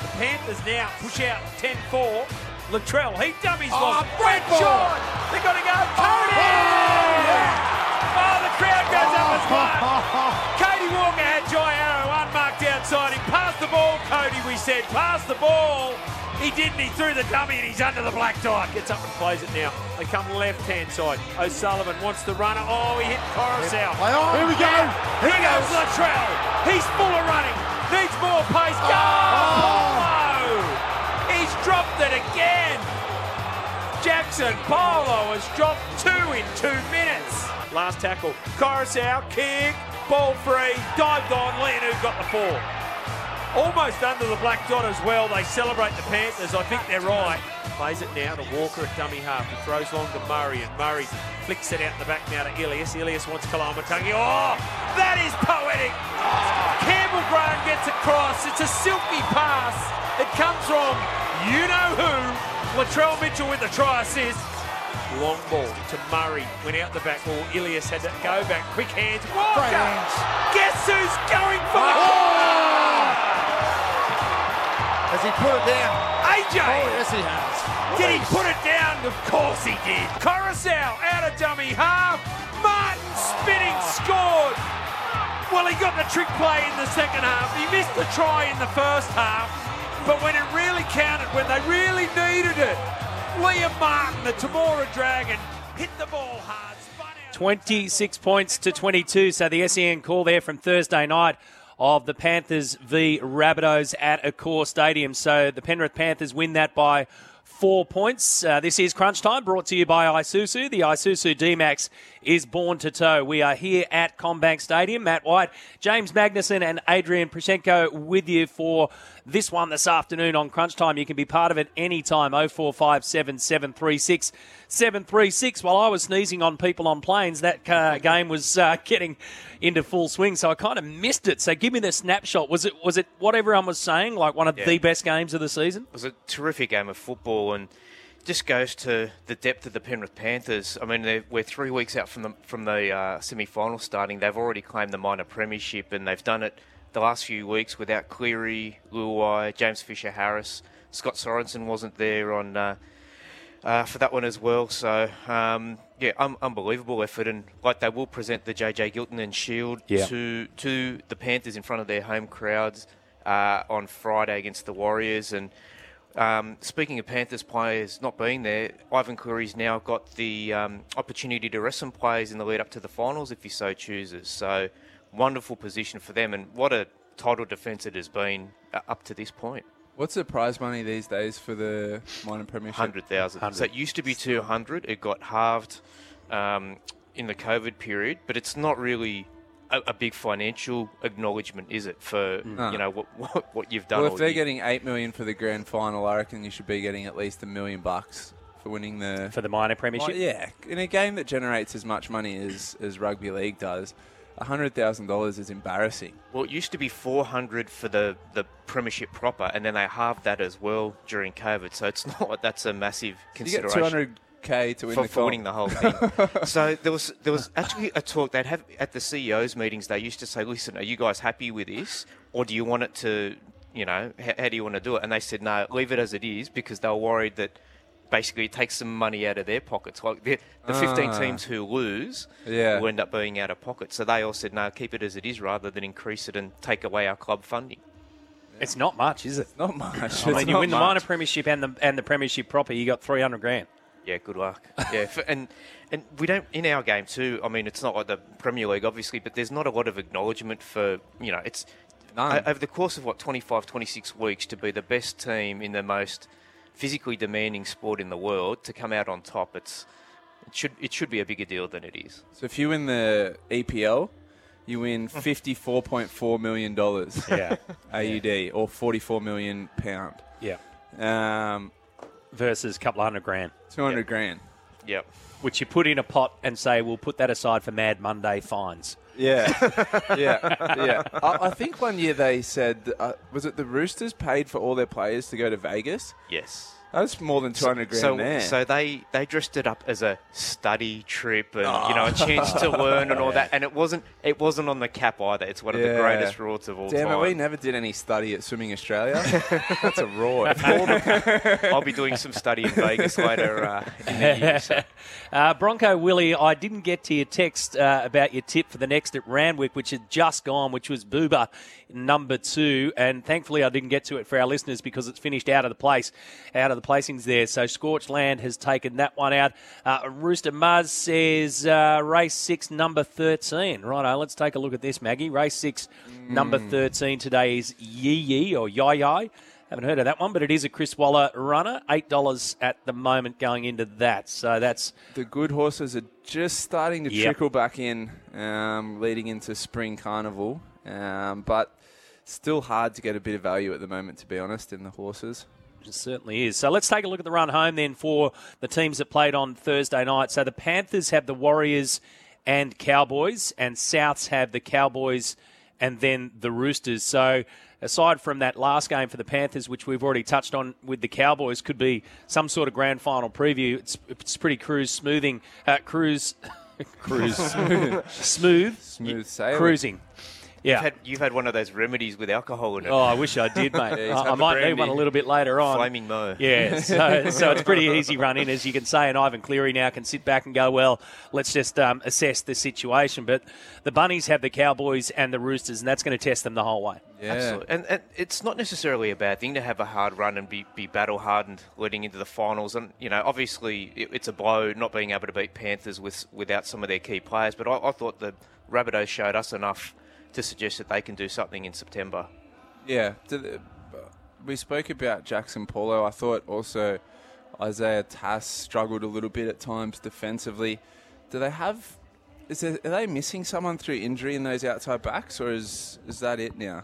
the Panthers now push out 10 4. Latrell, he dummies Oh, lost. Great Brett shot! They got to go. Cody! Oh, the crowd goes up as one. Cody Walker had Jai Arrow unmarked outside him. Pass the ball, Cody, we said. Pass the ball. He didn't. He threw the dummy and he's under the black dot. Gets up and plays it now. They come left hand side. O'Sullivan wants the runner. Oh, he hit Koroisau. Play. Here we go. Here goes Latrell. He's full of running. Needs more pace. Go! Paulo! He's dropped it again. Jaxson Paulo has dropped two in two minutes. Last tackle. Koroisau, kick, ball free, dived on. Leonu got the four. Almost under the black dot as well. They celebrate the Panthers. I think they're right. Plays it now to Walker at dummy half. He throws long to Murray, and Murray flicks it out the back now to Ilias. Ilias wants Koloamatangi. Oh, that is poetic. Campbell Graham gets across. It's a silky pass. It comes from you know who. Latrell Mitchell with the try assist. Long ball to Murray. Went out the back wall. Ilias had to go back. Quick hands. Walker. hands. Guess who's going for the oh! Has he put it down? AJ. Oh, yes, he has. Did he put it down? Of course he did. Koroisau out of dummy half. Martin ah. spinning scored. Well, he got the trick play in the second half. He missed the try in the first half. But when it really counted, when they really needed it, Liam Martin, the Temora Dragon, hit the ball hard. 26 points to 22. So the SEN call there from Thursday night of the Panthers v Rabbitohs at Accor Stadium. So the Penrith Panthers win that by four points. Uh, this is Crunch Time, brought to you by Isuzu. The Isuzu D-Max is born to tow. We are here at CommBank Stadium. Matt White, James Magnuson and Adrian Proszenko with you for this one this afternoon on Crunch Time. You can be part of it anytime, 0457 736 736. While I was sneezing on people on planes, that uh, game was uh, getting into full swing, so I kind of missed it. So give me the snapshot. Was it was it what everyone was saying, like one of Yeah. the best games of the season? It was a terrific game of football and just goes to the depth of the Penrith Panthers. I mean, we're three weeks out from the from the uh, semi-final starting. They've already claimed the minor premiership, and they've done it the last few weeks without Cleary, Luai, James Fisher-Harris. Scott Sorensen wasn't there on uh, uh, for that one as well. So um, yeah, un- unbelievable effort, and like they will present the JJ Giltinan Shield Yeah. to to the Panthers in front of their home crowds uh, on Friday against the Warriors. And um, speaking of Panthers players not being there, Ivan Cleary's now got the um, opportunity to rest some players in the lead up to the finals if he so chooses. So wonderful position for them, and what a title defence it has been uh, up to this point. What's the prize money these days for the minor premiership? Hundred thousand. So it used to be two hundred. It got halved um, in the COVID period, but it's not really a, a big financial acknowledgement, is it? For No. you know what, what what you've done. Well, if they're year. getting eight million for the grand final, I reckon you should be getting at least a million bucks for winning the For the minor premiership? Well, yeah, in a game that generates as much money as as rugby league does, hundred thousand dollars is embarrassing. Well, it used to be 400 for the, the premiership proper, and then they halved that as well during COVID. So it's not like that's a massive You get consideration. two hundred k to win for, the for winning the whole thing. so there was there was actually a talk they'd have at the CEOs meetings. They used to say, "Listen, are you guys happy with this, or do you want it to, you know, how, how do you want to do it?" And they said, "No, leave it as it is," because they were worried that basically it takes some money out of their pockets. Like the, the 15 Ah. teams who lose Yeah. will end up being out of pocket. So they all said, "No, keep it as it is, rather than increase it and take away our club funding." It's not much, is it? Not much. I It's mean, you not win the minor premiership and the and the premiership proper, you got three hundred grand. Yeah, good luck. Yeah, for, and and we don't in our game too. I mean, it's not like the Premier League, obviously, but there's not a lot of acknowledgement for you know it's None. over the course of what 25, 26 weeks to be the best team in the most physically demanding sport in the world to come out on top. It's it should it should be a bigger deal than it is. So if you win the EPL, you win fifty four point four million dollars. Yeah. AUD or forty four million pound. Yeah. Um, Versus a couple of hundred grand, two hundred grand. Yep. which you put in a pot and say, we'll put that aside for Mad Monday fines. Yeah, yeah, yeah. I, I think one year they said, uh, was it the Roosters paid for all their players to go to Vegas? Yes. That's more than two hundred grand so, there. so they, they dressed it up as a study trip and you know a chance to learn and all that, and it wasn't it wasn't on the cap either. It's one of the greatest rewards of all Damn time. it, we never did any study at Swimming Australia. That's a raw. I'll be doing some study in Vegas later uh, in the year. So. Uh, Bronco Willie, I didn't get to your text uh, about your tip for the next at Randwick, which had just gone, which was Booba number two, and thankfully I didn't get to it for our listeners because it's finished out of the place, out of the placings there. So Scorched Land has taken that one out. Uh, Rooster Muzz says uh, race six, number thirteen. Righto, let's take a look at this, Maggie. Race six, number thirteen today is Yee Yee or Yai Yai. Haven't heard of that one, but it is a Chris Waller runner. Eight dollars at the moment going into that. So that's the good horses are just starting to Yep. trickle back in, um, leading into spring carnival. Um, but still hard to get a bit of value at the moment, to be honest, in the horses. It certainly is. So let's take a look at the run home then for the teams that played on Thursday night. So the Panthers have the Warriors and Cowboys, and Souths have the Cowboys and then the Roosters. So aside from that last game for the Panthers, which we've already touched on with the Cowboys, could be some sort of grand final preview. It's, it's pretty cruise smoothing, uh, cruise, cruise, smooth, smooth, Smooth sailing. cruising. Yeah. You've, had, you've had one of those remedies with alcohol in it. Oh, I wish I did, mate. he's I, I might need one a little bit later on. Flaming Mo. Yeah, so, so it's pretty easy run in, as you can say, and Ivan Cleary now can sit back and go, well, let's just um, assess the situation. But the Bunnies have the Cowboys and the Roosters, and that's going to test them the whole way. Yeah. Absolutely. And, and it's not necessarily a bad thing to have a hard run and be, be battle hardened leading into the finals. And, you know, obviously it, it's a blow not being able to beat Panthers with without some of their key players. But I, I thought the Rabbitohs showed us enough to suggest that they can do something in September. Yeah. We spoke about Jaxson Paulo. I thought also Isaiah Tass struggled a little bit at times defensively. Do they have? Is there, are they missing someone through injury in those outside backs, or is is that it now?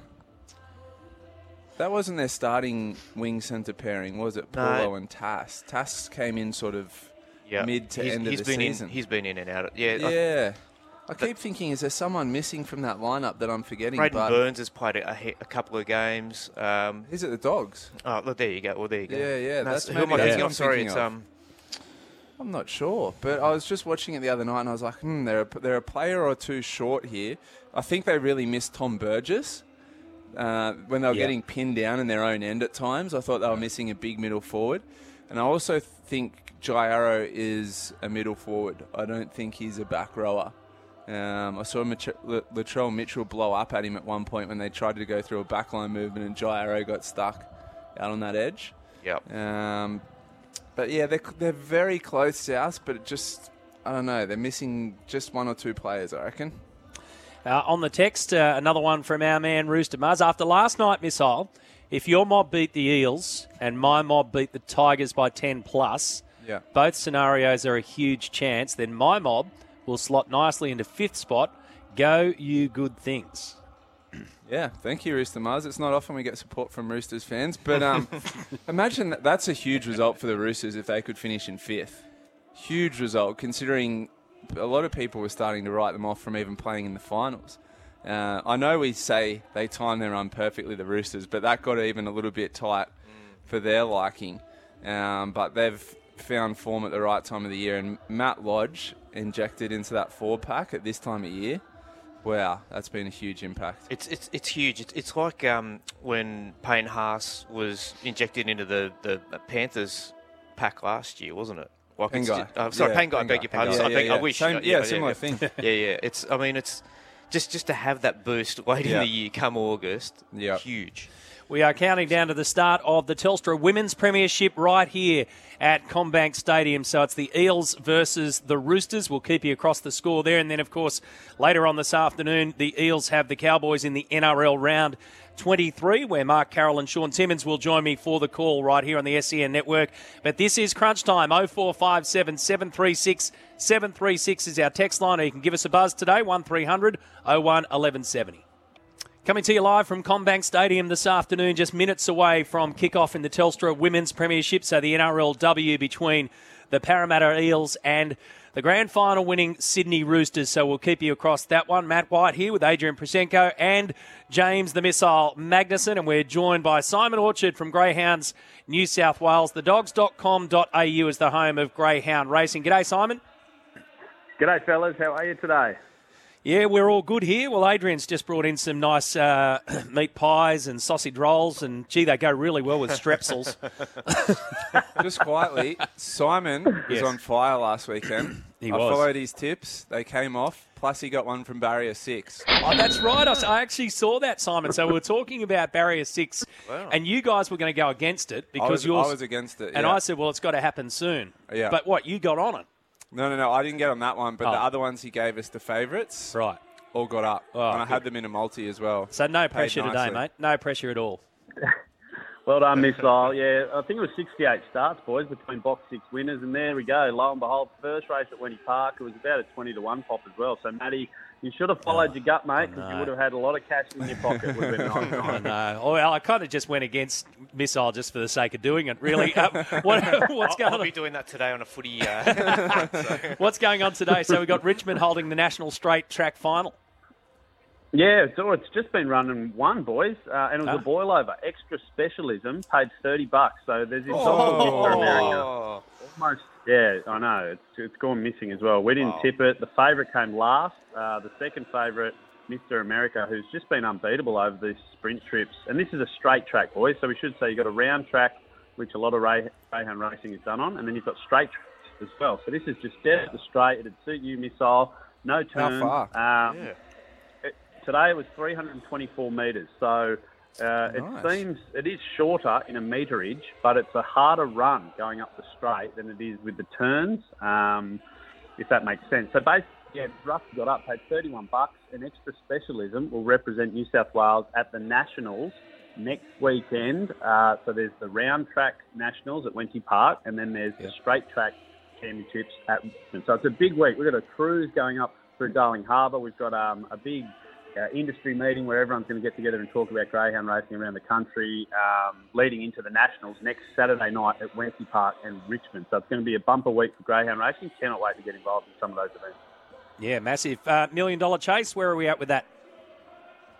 That wasn't their starting wing centre pairing, was it? No. Paulo and Tass. Tass came in sort of Yeah. mid to he's, end of the been season. In, he's been in and out. Yeah. Yeah. I keep thinking, is there someone missing from that lineup that I'm forgetting? Braidon Burns has played a, a, a couple of games. Um, Is it the Dogs? oh, look, there you go. Well, there you go. Yeah, yeah, No, that's who am I thinking? I'm Sorry, it's um. I'm not sure, but I was just watching it the other night and I was like, hmm, they're a, they're a player or two short here. I think they really missed Tom Burgess uh, when they were Yeah. getting pinned down in their own end at times. I thought they were missing a big middle forward, and I also think Jai Arrow is a middle forward. I don't think he's a back rower. Um, I saw Mich- L- Latrell Mitchell blow up at him at one point when they tried to go through a backline movement and Jai Arrow got stuck out on that edge. Yep. Um, but yeah, they're, they're very close to us, but it just, I don't know, they're missing just one or two players, I reckon. Uh, on the text, uh, another one from our man Rooster Muzz. After last night, missile, if your mob beat the Eels and my mob beat the Tigers by 10 plus, Yeah. both scenarios are a huge chance, then my mob will slot nicely into fifth spot. Go, you good things. Yeah, thank you, Rooster Mars. It's not often we get support from Roosters fans, but um, imagine that that's a huge result for the Roosters if they could finish in fifth. Huge result, considering a lot of people were starting to write them off from even playing in the finals. Uh, I know we say they time their run perfectly, the Roosters, but that got even a little bit tight for their liking. Um, but they've found form at the right time of the year, and Matt Lodge injected into that four pack at this time of year. Wow, that's been a huge impact. It's it's it's huge. It's, it's like um, when Payne Haas was injected into the, the Panthers pack last year, wasn't it? Like Pengai. just- uh, sorry, Yeah, Payne Guy. Beg your pardon. I, Yeah, beg, yeah, I wish. Same- uh, yeah, similar thing. Yeah, yeah. It's. I mean, it's just just to have that boost late Yeah. in the year, come August. Yeah. Huge. We are counting down to the start of the Telstra Women's Premiership right here at CommBank Stadium. So it's the Eels versus the Roosters. We'll keep you across the score there. And then, of course, later on this afternoon, the Eels have the Cowboys in the NRL round 23, where Mark Carroll and Shaun Timmins will join me for the call right here on the SEN network. But this is crunch time 0457 736 736 is our text line, or you can give us a buzz today 1300 01 1170. Coming to you live from CommBank Stadium this afternoon, just minutes away from kickoff in the Telstra Women's Premiership, so the NRLW between the Parramatta Eels and the grand final winning Sydney Roosters. So we'll keep you across that one. Matt White here with Adrian Proszenko and James the Missile Magnuson, and we're joined by Simon Orchard from Greyhounds New South Wales. The dogs.com.au is the home of Greyhound Racing. G'day, Simon. G'day, fellas. How are you today? Yeah, we're all good here. Well, Adrian's just brought in some nice uh, meat pies and sausage rolls, and gee, they go really well with strepsils. Just quietly, Simon was on fire last weekend. He I was. followed his tips. They came off. Plus, he got one from barrier six. oh, that's right. I, actually saw that, Simon. So we were talking about Barrier 6, and you guys were going to go against it I because was, yours. I was against it. and. I said, well, it's got to happen soon. Yeah. But what, you got on it? No, no, no. I didn't get on that one, but Oh. the other ones he gave us, the favourites, Right. all got up. Oh, and I had them in a multi as well. So no Paid pressure today, nicely. mate. No pressure at all. Well done, Missile. Yeah, I think it was 68 starts, boys, between box six winners, and there we go. Lo and behold, first race at Wenty Park, it was about a 20 to 1 pop as well. So, Matty, you should have followed your gut, mate, because you would have had a lot of cash in your pocket. Would have been nice I know. Oh, Well, I kind of just went against Missile just for the sake of doing it, really. Um, what, what's I'll, going I'll on? be doing that today on a footy. Uh, What's going on today? So we've got Richmond holding the national straight track final. Yeah, so it's just been running one, boys, uh, and it was Ah. a boil over. Extra specialism paid 30 bucks. So there's this Oh. Mr. America. Almost, yeah, I know. It's, it's gone missing as well. We didn't tip it. The favourite came last. Uh, the second favourite, Mr. America, who's just been unbeatable over these sprint trips. And this is a straight track, boys. So we should say you've got a round track, which a lot of Ray, Greyhound racing is done on, and then you've got straight tracks as well. So this is just dead at the straight. It'd suit you, missile. No How far? Um, it, today it was 324 metres. So uh, Nice. it seems it is shorter in a meterage, but it's a harder run going up the straight than it is with the turns, um, if that makes sense. So basically, yeah, Ruff got up, paid 31 bucks. An extra specialism will represent New South Wales at the Nationals next weekend. Uh, so there's the round track nationals at Wenty Park, and then there's the straight track championships at Richmond. So it's a big week. We've got a cruise going up through Darling Harbour. We've got um, a big uh, industry meeting where everyone's going to get together and talk about greyhound racing around the country, um, leading into the nationals next Saturday night at Wenty Park and Richmond. So it's going to be a bumper week for greyhound racing. Cannot wait to get involved in some of those events. Yeah, massive. Uh, million dollar chase, where are we at with that?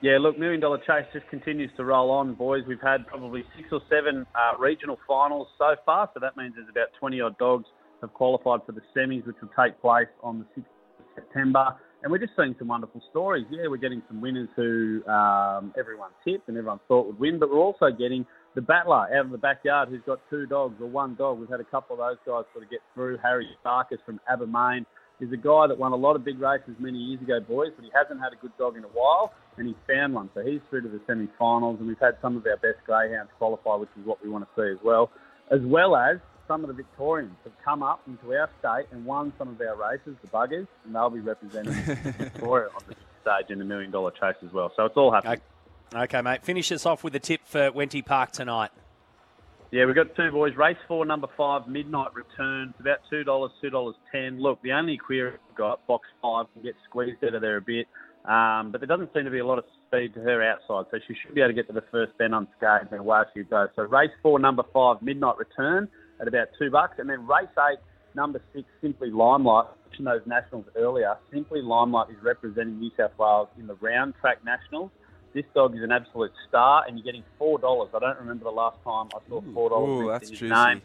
Yeah, look, Million Dollar Chase just continues to roll on, boys. We've had probably six or seven uh, regional finals so far, so that means there's about 20 odd dogs have qualified for the semis, which will take place on the 6th of September. And we're just seeing some wonderful stories. Yeah, we're getting some winners who um, everyone tipped and everyone thought would win, but we're also getting the battler out of the backyard who's got two dogs or one dog. We've had a couple of those guys sort of get through. Harry Starkus from Abermain is a guy that won a lot of big races many years ago, boys, but he hasn't had a good dog in a while, and he's found one. So he's through to the semi-finals, and we've had some of our best greyhounds qualify, which is what we want to see as well. As well as some of the Victorians have come up into our state and won some of our races, the buggers, and they'll be representing Victoria on the stage in the million dollar chase as well. So it's all happening. Okay, mate. Finish us off with a tip for Wenty Park tonight. Yeah, we've got two boys. Race four, number five, Midnight Return. It's about two dollars, two dollars ten. Look, the only query we've got, box five, can get squeezed out of there a bit. Um, but there doesn't seem to be a lot of speed to her outside, so she should be able to get to the first bend unscathed and away she goes. So race four, number five, Midnight Return at about two bucks, and then race eight, number six, Simply Limelight. I mentioned those nationals earlier. Simply Limelight is representing New South Wales in the round track nationals. This dog is an absolute star, and you're getting four dollars. I don't remember the last time I saw four dollars that's in his juicy. name.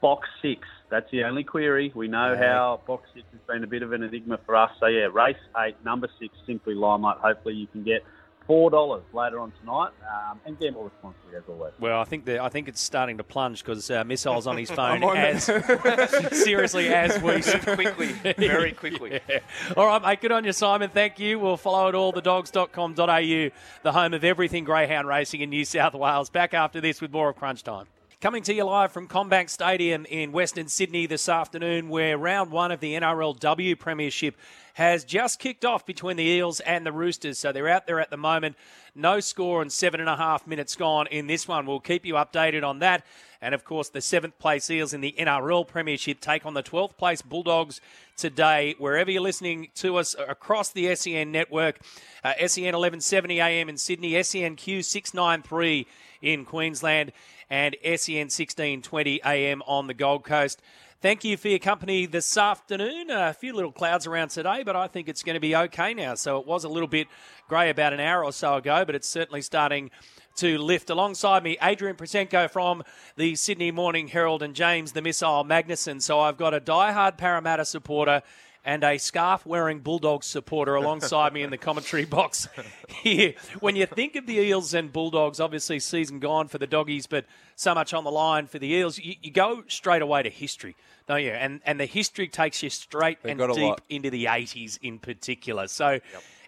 Box six. That's the only query. We know Yeah. how box six has been a bit of an enigma for us. So yeah, race eight, number six, simply Limelight. Hopefully you can get four dollars later on tonight, um, and gamble responsibly as always. Well, I think the, I think it's starting to plunge because uh, missiles on his phone on as seriously as we quickly, very quickly. Yeah. All right, mate. Good on you, Simon. Thank you. We'll follow it all thedogs.com.au, the home of everything greyhound racing in New South Wales. Back after this with more of Crunch Time. Coming to you live from CommBank Stadium in Western Sydney this afternoon, where round one of the NRLW Premiership has just kicked off between the Eels and the Roosters. So they're out there at the moment. No score and seven and a half minutes gone in this one. We'll keep you updated on that. And of course, the seventh place Eels in the NRL Premiership take on the 12th place Bulldogs today. Wherever you're listening to us across the SEN network, uh, SEN 1170 AM in Sydney, SENQ 693 in Queensland, and SEN 1620 AM on the Gold Coast. Thank you for your company this afternoon. a few little clouds around today, but I think it's going to be okay now. So it was a little bit grey about an hour or so ago, but it's certainly starting to lift. Alongside me, Adrian Proszenko from the Sydney Morning Herald and James the Missile Magnuson. So I've got a diehard Parramatta supporter and a scarf wearing Bulldogs supporter alongside me in the commentary box here. When you think of the Eels and Bulldogs, obviously season gone for the doggies, but so much on the line for the Eels, you, you go straight away to history, don't you? And and the history takes you straight They've and deep lot. into the 80s in particular. So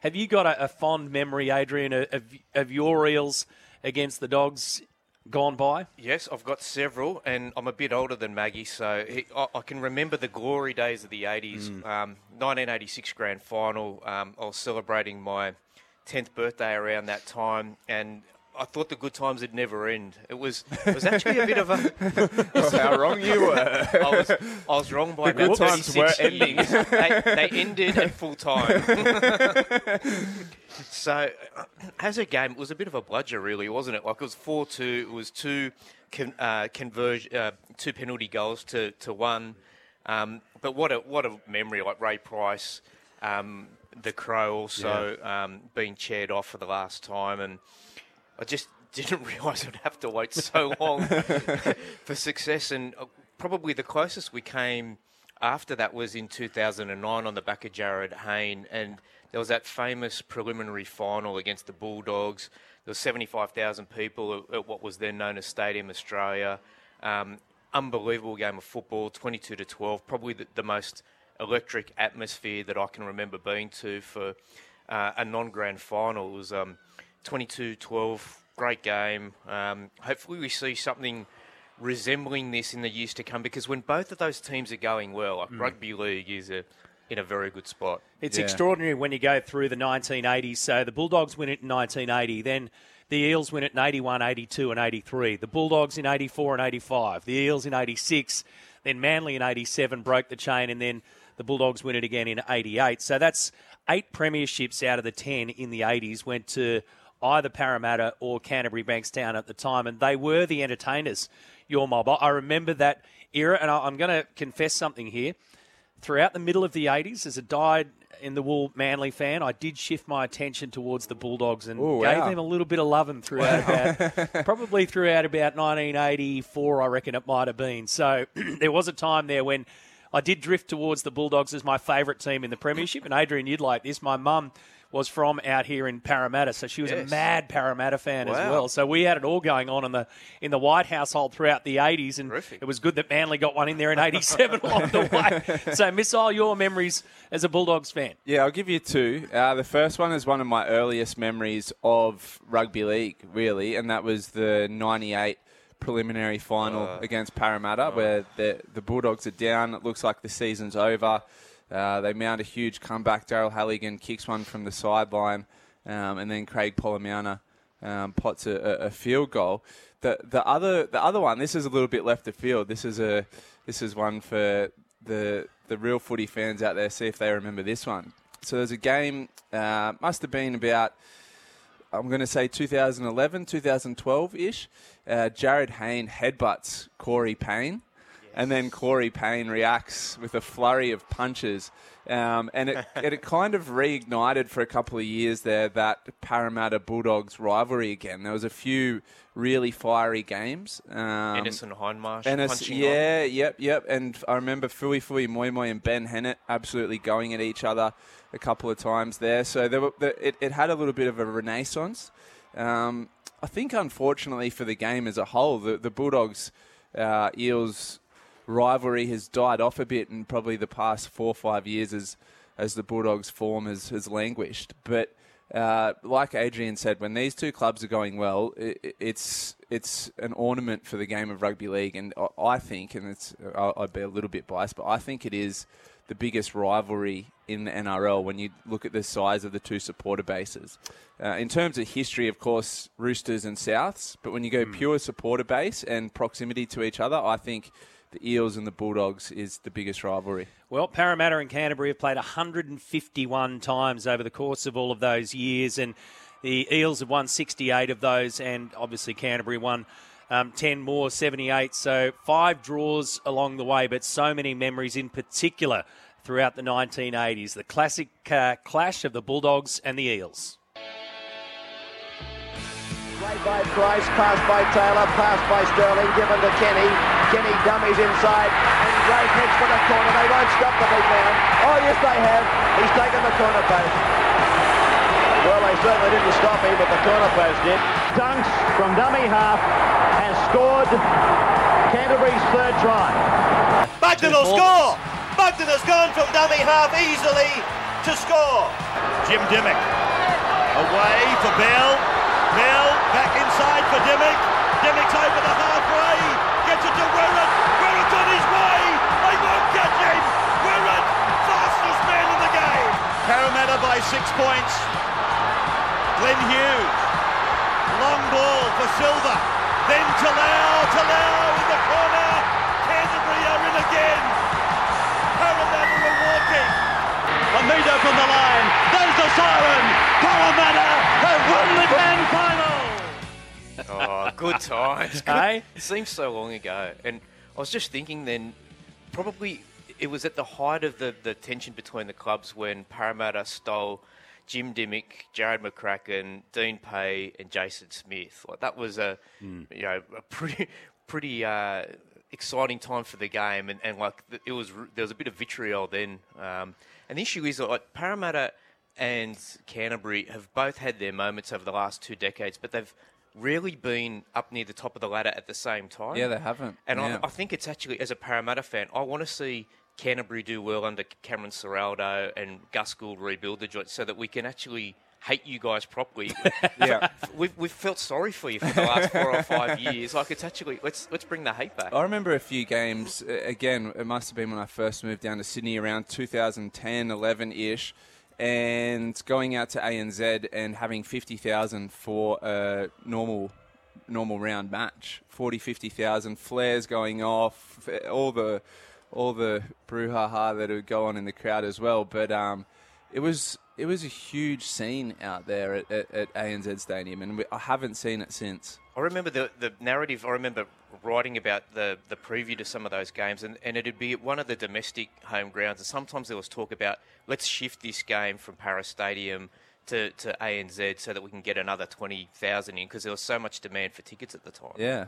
have you got a, a fond memory, Adrian, of, of your Eels against the Dogs gone by? Yes, I've got several, and I'm a bit older than Maggie, so he, I, I can remember the glory days of the 80s. Um, 1986 grand final, um, I was celebrating my 10th birthday around that time, and I thought the good times would never end. It was it was actually a bit of a. How wrong you were. I was, I was wrong by The about good times were ending. they, they ended at full time. so, as a game, it was a bit of a bludger, really, wasn't it? Like it was four two. It was two con, uh, converge, uh, two penalty goals to to one. Um, but what a what a memory! Like Ray Price, um, the Crow also um, being chaired off for the last time, and I just didn't realise I'd have to wait so long for success. And uh, probably the closest we came after that was in 2009 on the back of Jarryd Hayne, and there was that famous preliminary final against the Bulldogs. There were 75,000 people at, at what was then known as Stadium Australia. Um, unbelievable game of football, 22 to 12, probably the, the most electric atmosphere that I can remember being to for uh, a non-grand final. It was um, 22-12, great game. Um, hopefully we see something resembling this in the years to come because when both of those teams are going well, like rugby league is a, in a very good spot. It's Yeah. extraordinary when you go through the 1980s. So the Bulldogs win it in 1980. Then The Eels win it in 81, 82, and 83. The Bulldogs in 84 and 85. The Eels in 86. Then Manly in 87 broke the chain, and then the Bulldogs win it again in 88. So that's eight premierships out of the 10 in the 80s went to either Parramatta or Canterbury Bankstown at the time, and they were the entertainers, your mob. I remember that era, and I'm going to confess something here. Throughout the middle of the 80s, as a dyed in the wool Manly fan, I did shift my attention towards the Bulldogs and Ooh, gave wow. them a little bit of loving throughout about, probably throughout about 1984, I reckon it might have been. So there was a time there when I did drift towards the Bulldogs as my favourite team in the Premiership. And Adrian, you'd like this. My mum was from out here in Parramatta, so she was a mad Parramatta fan as well. So we had it all going on in the in the White household throughout the 80s, and Terrific. it was good that Manly got one in there in 87 along the way. So, missile, your memories as a Bulldogs fan? Yeah, I'll give you two. Uh, the first one is one of my earliest memories of rugby league, really, and that was the '98 preliminary final against Parramatta, where the the Bulldogs are down. It looks like the season's over. Uh, they mount a huge comeback. Daryl Halligan kicks one from the sideline, um, and then Craig Polla-Mounter um, pots a, a, field goal. The the other the other one. This is a little bit left of field. This is a this is one for the the real footy fans out there. See if they remember this one. So there's a game. Uh, must have been about. I'm going to say 2011, 2012 ish. Uh, Jarryd Hayne headbutts Corey Payne. And then Corey Payne reacts with a flurry of punches. Um, and it, it kind of reignited for a couple of years there that Parramatta Bulldogs rivalry again. There was a few really fiery games. Um, Anderson Hindmarsh Ennis, punching on. yeah, yep, yep. And I remember Fuifui Moimoi and Ben Hannant absolutely going at each other a couple of times there. So there were, it, it had a little bit of a renaissance. Um, I think, unfortunately, for the game as a whole, the, the Bulldogs uh, Eels rivalry has died off a bit in probably the past four or five years as, as the Bulldogs' form has, has languished. But uh, like Adrian said, when these two clubs are going well, it, it's it's an ornament for the game of rugby league, and I- think, and it's I'd be a little bit biased, but I think it is the biggest rivalry in the NRL when you look at the size of the two supporter bases. Uh, in terms of history, of course, Roosters and Souths, but when you go pure supporter base and proximity to each other, I think the Eels and the Bulldogs is the biggest rivalry. Well, Parramatta and Canterbury have played 151 times over the course of all of those years, and the Eels have won 68 of those, and obviously Canterbury won um, 10 more, 78. So five draws along the way, but so many memories in particular throughout the 1980s. The classic uh, clash of the Bulldogs and the Eels. Played by Price, passed by Taylor, passed by Sterling, given to Kenny. Kenny dummies inside, and Gray heads for the corner. They won't stop the big man. Oh, yes, they have. He's taken the corner post. Well, they certainly didn't stop him, but the corner post did. Dunks from dummy half has scored Canterbury's third try. Bagden will score! Bagden has gone from dummy half easily to score. Jim Dymock away for Bell. Bell back inside for Dymock. Dymock's over the halfway. Gets it to Wirrat. Wirrat's on his way. They won't catch him. Wirrat, fastest man in the game. Parramatta by six points. Glenn Hughes. Long ball for Silver. Then Talau, Talau in the corner. Canterbury are in again. Parramatta are walking. A metre from the line. There's the siren. Parramatta have won the grand final. Oh, good times. Good. Hey? It seems so long ago. And I was just thinking then, probably it was at the height of the, the tension between the clubs when Parramatta stole Jim Dymock, Jarrod McCracken, Dean Pay, and Jason Smith. Like that was a you know a pretty pretty uh, exciting time for the game, and, and like it was there was a bit of vitriol then. Um, and the issue is that like Parramatta and Canterbury have both had their moments over the last two decades, but they've really been up near the top of the ladder at the same time. Yeah, they haven't. And Yeah. I, I think it's actually, as a Parramatta fan, I want to see Canterbury do well under Cameron Ciraldo and Gus Gould rebuild the joint so that we can actually hate you guys properly. Yeah. we've, we've felt sorry for you for the last four or five years. Like it's actually let's let's bring the hate back. I remember a few games. Again, it must have been when I first moved down to Sydney around 2010, 11 ish. And going out to ANZ and having 50,000 for a normal normal round match. 40, 50,000 flares going off, all the all the brouhaha that would go on in the crowd as well. But um, it was it was a huge scene out there at, at, at ANZ Stadium, and we, I haven't seen it since. I remember the, the narrative. I remember writing about the, the preview to some of those games, and, and it'd be at one of the domestic home grounds. And sometimes there was talk about let's shift this game from Paris Stadium to, to ANZ so that we can get another 20,000 in because there was so much demand for tickets at the time. Yeah.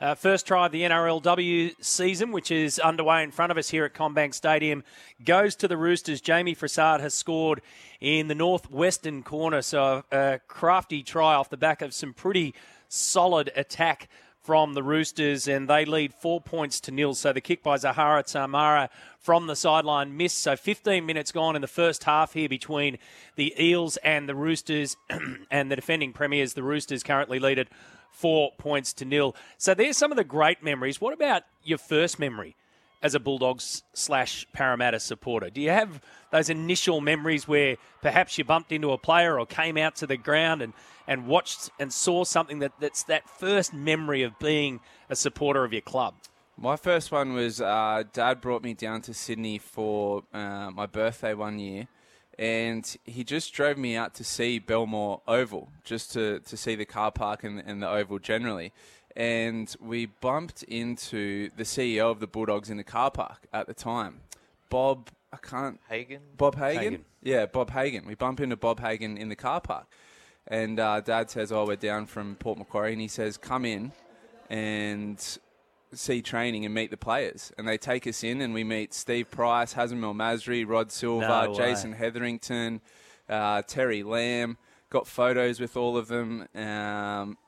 Uh, first try of the NRLW season, which is underway in front of us here at CommBank Stadium, goes to the Roosters. Jayme Fressard has scored in the northwestern corner, so a crafty try off the back of some pretty solid attack from the Roosters, and they lead four points to nil. So the kick by Zahara Temara from the sideline missed. So 15 minutes gone in the first half here between the Eels and the Roosters, and the defending premiers, the Roosters, currently lead it four points to nil. So there's some of the great memories. What about your first memory as a Bulldogs slash Parramatta supporter? Do you have those initial memories where perhaps you bumped into a player or came out to the ground and, and watched and saw something that, that's that first memory of being a supporter of your club? My first one was uh, Dad brought me down to Sydney for uh, my birthday one year, and he just drove me out to see Belmore Oval, just to, to see the car park and, and the Oval generally. And we bumped into the CEO of the Bulldogs in the car park at the time, Bob. I can't. Hagan? Bob Hagen. Hagan. Yeah, Bob Hagan. We bump into Bob Hagan in the car park. And uh, Dad says, Oh, we're down from Port Macquarie. And he says, Come in and see training and meet the players. And they take us in, and we meet Steve Price, Hazem El Masri, Rod Silva, No. Jason Hetherington, uh, Terry Lamb. Got photos with all of them. Um,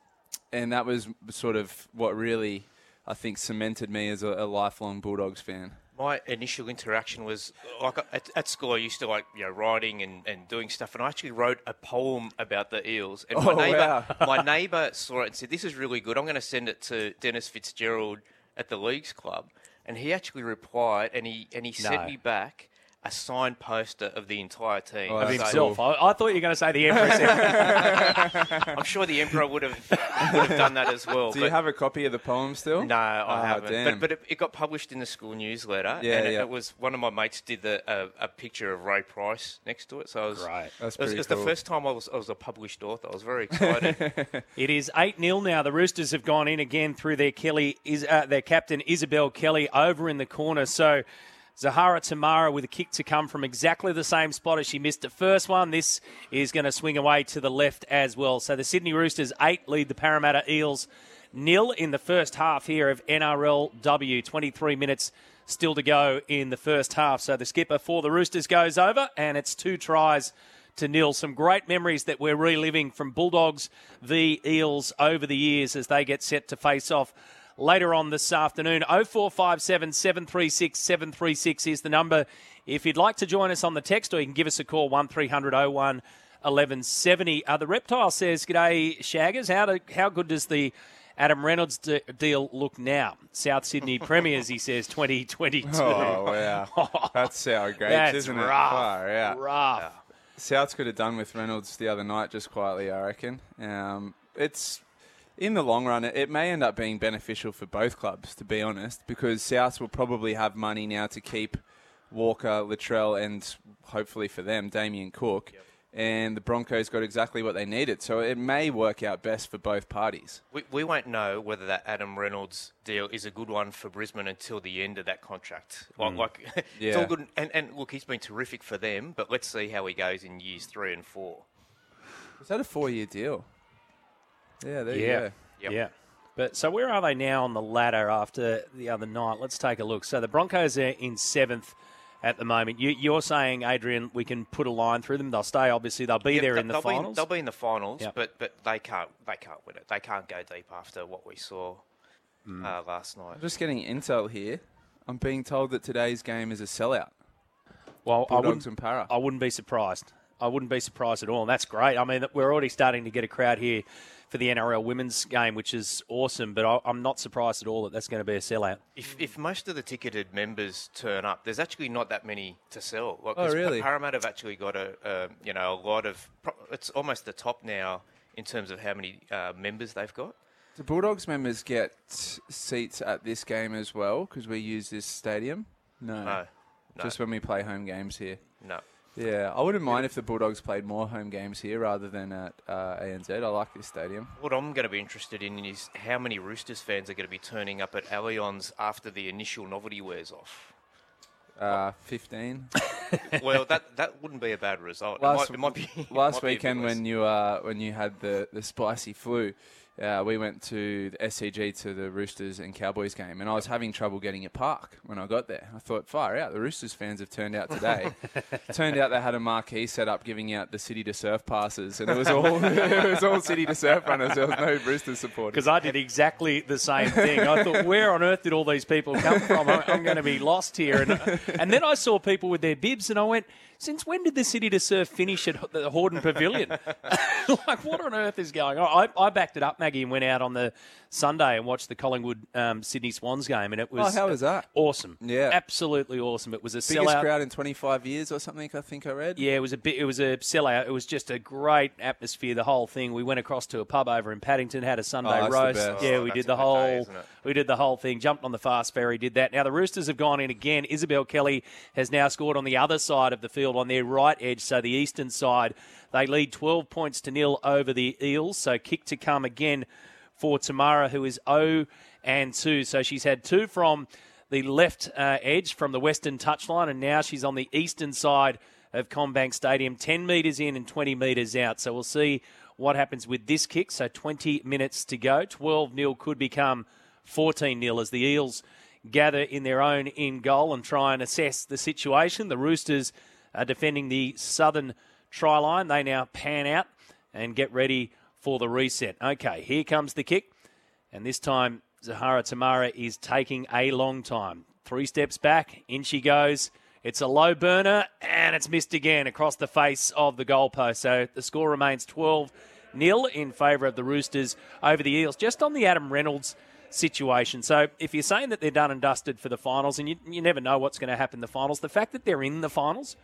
and that was sort of what really, I think, cemented me as a, a lifelong Bulldogs fan. My initial interaction was like at, at school. I used to like you know writing and, and doing stuff, and I actually wrote a poem about the eels. And my Oh, neighbour, wow. my neighbour saw it and said, "This is really good. I'm going to send it to Dennis Fitzgerald at the Leagues Club." And he actually replied, and he and he sent me back a signed poster of the entire team Oh, Of that's So- himself. I, I thought you were going to say the Emperor. I'm sure the Emperor would have would have done that as well. Do you have a copy of the poem still? no, I Oh, haven't. damn. But, but it, it got published in the school newsletter, Yeah, and it, yeah. it was one of my mates did the, a, a picture of Ray Price next to it. So I was Right. That's it was, pretty it was cool. the first time I was I was a published author. I was very excited. It is 8 0 now. The Roosters have gone in again through their Kelly, is uh, their captain Isabelle Kelly over in the corner. So Zahara Temara with a kick to come from exactly the same spot as she missed the first one. This is going to swing away to the left as well. So the Sydney Roosters 8 lead the Parramatta Eels nil in the first half here of NRLW. 23 minutes still to go in the first half. So the skipper for the Roosters goes over, and it's two tries to nil. Some great memories that we're reliving from Bulldogs v Eels over the years as they get set to face off later on this afternoon. 0457 736 736 is the number. If you'd like to join us on the text, or you can give us a call 1300 01 1170. Uh, the Reptile says, G'day, Shaggers. How, do, how good does the Adam Reynolds de- deal look now? South Sydney Premiers, he says, 2022. Oh, wow. That's sour grapes, That's isn't it? rough. Far out. Rough. Souths could have done with Reynolds the other night just quietly, I reckon. Um, it's in the long run, it, may end up being beneficial for both clubs, to be honest, because Souths will probably have money now to keep Walker, Latrell, and hopefully for them, Damien Cook. And the Broncos got exactly what they needed, so it may work out best for both parties. we, we won't know whether that Adam Reynolds deal is a good one for Brisbane until the end of that contract. Like, mm. like it's Yeah. all good. And, and look, he's been terrific for them, but let's see how he goes in years three and four. Is that a four-year deal? Yeah, there you Yeah. go. Yep. Yeah. But so where are they now on the ladder after the other night? Let's take a look. So the Broncos are in seventh at the moment. You, you're saying, Adrian, we can put a line through them. They'll stay. Obviously, they'll be Yeah, there in the finals. Be in, they'll be in the finals, Yep. but but they can't they can't win it. They can't go deep after what we saw Mm. uh, last night. I'm just getting intel here. I'm being told that today's game is a sellout. well, I wouldn't, and Para. I wouldn't be surprised. I wouldn't be surprised at all. And that's great. I mean, we're already starting to get a crowd here for the NRL women's game, which is awesome. But I, I'm not surprised at all that that's going to be a sellout. If, if most of the ticketed members turn up, there's actually not that many to sell. Like, Oh, 'cause really? Parramatta have actually got a, a you know a lot of. It's almost the top now in terms of how many uh, members they've got. Do Bulldogs members get seats at this game as well because we use this stadium? No. No, no. Just when we play home games here. No. Yeah, I wouldn't mind if the Bulldogs played more home games here rather than at uh, ANZ. I like this stadium. What I'm going to be interested in is how many Roosters fans are going to be turning up at Allianz after the initial novelty wears off. Uh, 15. well, that that wouldn't be a bad result. It last might, it might be, it might be a weekend when you uh, when you had the, the spicy flu, uh, we went to the SCG to the Roosters and Cowboys game, and I was having trouble getting a park when I got there. I thought, fire out, the Roosters fans have turned out today. turned out they had a marquee set up giving out the City to Surf passes, and it was all it was all City to Surf runners. There was no Roosters supporters. Because I did exactly the same thing. I thought, where on earth did all these people come from? I'm, I'm going to be lost here. And, and then I saw people with their bibs, and I went, since when did the City to Surf finish at the Hordern Pavilion? like, what on earth is going on? I, I backed it up, Maggie, and went out on the Sunday and watched the Collingwood um, Sydney Swans game, and it was Oh, how was that? awesome. Yeah. absolutely awesome. It was a Biggest sellout. crowd in 25 years or something. I think I read. Yeah, it was a bit. It was a sellout. It was just a great atmosphere. The whole thing. We went across to a pub over in Paddington, had a Sunday Oh, roast. Yeah, Oh, we did the whole. day, we did the whole thing. Jumped on the fast ferry. Did that. Now the Roosters have gone in again. Isabelle Kelly has now scored on the other side of the field, on their right edge, so the eastern side. They lead 12 points to nil over the Eels. So kick to come again for Temara, who is 0 and 2. So she's had two from the left uh, edge from the western touchline, and now she's on the eastern side of CommBank Stadium, 10 metres in and 20 metres out. So we'll see what happens with this kick. So 20 minutes to go. 12 0 could become 14 0 as the Eels gather in their own in goal and try and assess the situation. The Roosters are defending the southern try line. They now pan out and get ready for the reset. Okay, here comes the kick. And this time, Zahara Temara is taking a long time. Three steps back, in she goes. It's a low burner, and it's missed again across the face of the goalpost. So the score remains 12 0 in favour of the Roosters over the Eels, just on the Adam Reynolds situation. So if you're saying that they're done and dusted for the finals, and you, you never know what's going to happen in the finals, the fact that they're in the finals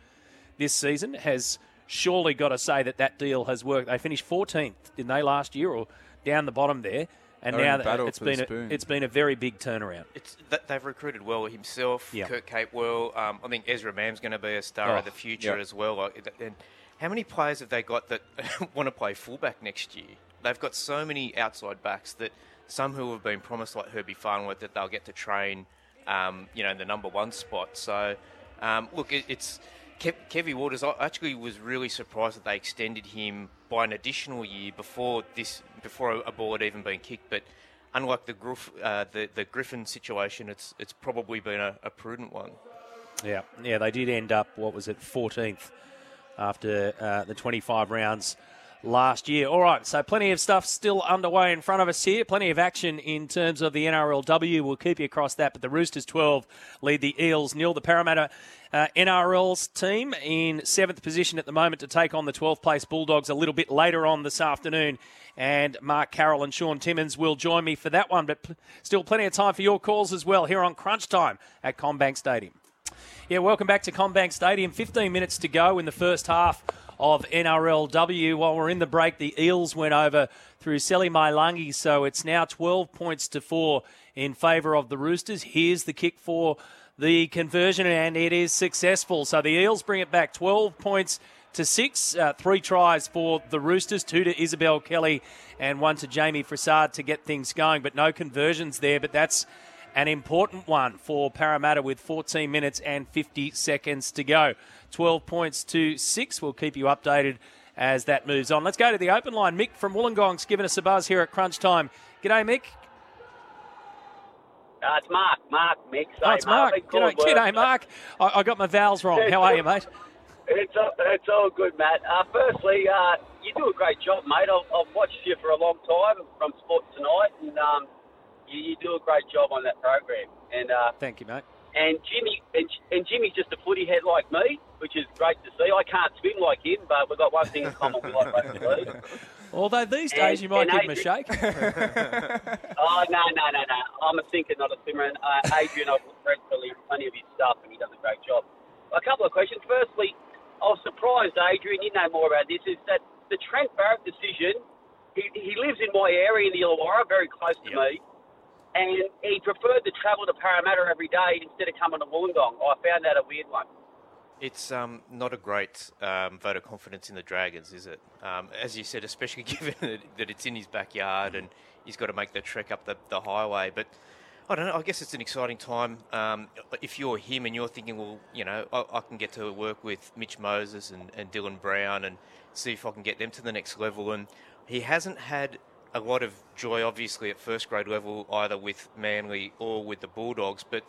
this season has surely got to say that that deal has worked. They finished 14th, didn't they, last year, or down the bottom there? And They're now the battle it's been a, it's been a very big turnaround. It's that they've recruited well himself, Yeah. Kurt Capewell. Um, I think Ezra Mam's going to be a star Oh, of the future yeah. as well. Like, And how many players have they got that want to play fullback next year? They've got so many outside backs that some who have been promised, like Herbie Farnworth, that they'll get to train, um, you know, in the number one spot. So, um, look, it, it's Kev, Kevy Waters. I actually was really surprised that they extended him by an additional year before this, before a ball had even been kicked. But unlike the Griff, uh, the, the Griffin situation, it's it's probably been a, a prudent one. Yeah, yeah, they did end up what was it, 14th after uh, the 25 rounds last year. All right, so plenty of stuff still underway in front of us here. Plenty of action in terms of the NRLW. We'll keep you across that. But the Roosters 12 lead the Eels nil. The Parramatta uh, NRL's team in seventh position at the moment to take on the 12th place Bulldogs a little bit later on this afternoon. And Mark Carroll and Shaun Timmins will join me for that one. But still plenty of time for your calls as well here on Crunch Time at CommBank Stadium. Yeah, welcome back to CommBank Stadium. 15 minutes to go in the first half of NRLW. While we're in the break, the Eels went over through Seli Mailangi, so it's now 12 points to 4 in favour of the Roosters. Here's the kick for the conversion, and it is successful. So the Eels bring it back 12 points to six. Uh, three tries for the Roosters, two to Isabelle Kelly and one to Jayme Fressard to get things going, but no conversions there. But that's an important one for Parramatta with 14 minutes and 50 seconds to go. 12 points to six. We'll keep you updated as that moves on. Let's go to the open line. Mick from Wollongong's giving us a buzz here at Crunch Time. G'day, Mick. Uh, it's Mark. Mark, Mick. Oh, it's Mark. G'day, g'day Mark. I, I got my vowels wrong. How are you, mate? It's all, it's all good, Matt. Uh, firstly, uh, you do a great job, mate. I've, I've watched you for a long time from Sports Tonight, and um, you, you do a great job on that program. And uh, Thank you, mate. And Jimmy and, and Jimmy's just a footy head like me, which is great to see. I can't swim like him, but we've got one thing in common: we like rugby league. Although these And- days you might and give him a Adrian- shake. Oh no, no, no, no! I'm a thinker, not a swimmer. And uh, Adrian, I've read plenty plenty of his stuff, and he does a great job. A couple of questions. Firstly, I was surprised, Adrian. You know more about this. Is that the Trent Barrett decision? He, he lives in my area in the Illawarra, very close to me, and he preferred to travel to Parramatta every day instead of coming to Wollongong. I found that a weird one. It's um, not a great um, vote of confidence in the Dragons, is it? Um, as you said, especially given that, it's in his backyard and he's got to make the trek up the, the highway. But I don't know. I guess it's an exciting time. Um, if you're him and you're thinking, well, you know, I, I can get to work with Mitch Moses and, and Dylan Brown and see if I can get them to the next level. And he hasn't had a lot of joy, obviously, at first grade level, either with Manly or with the Bulldogs. But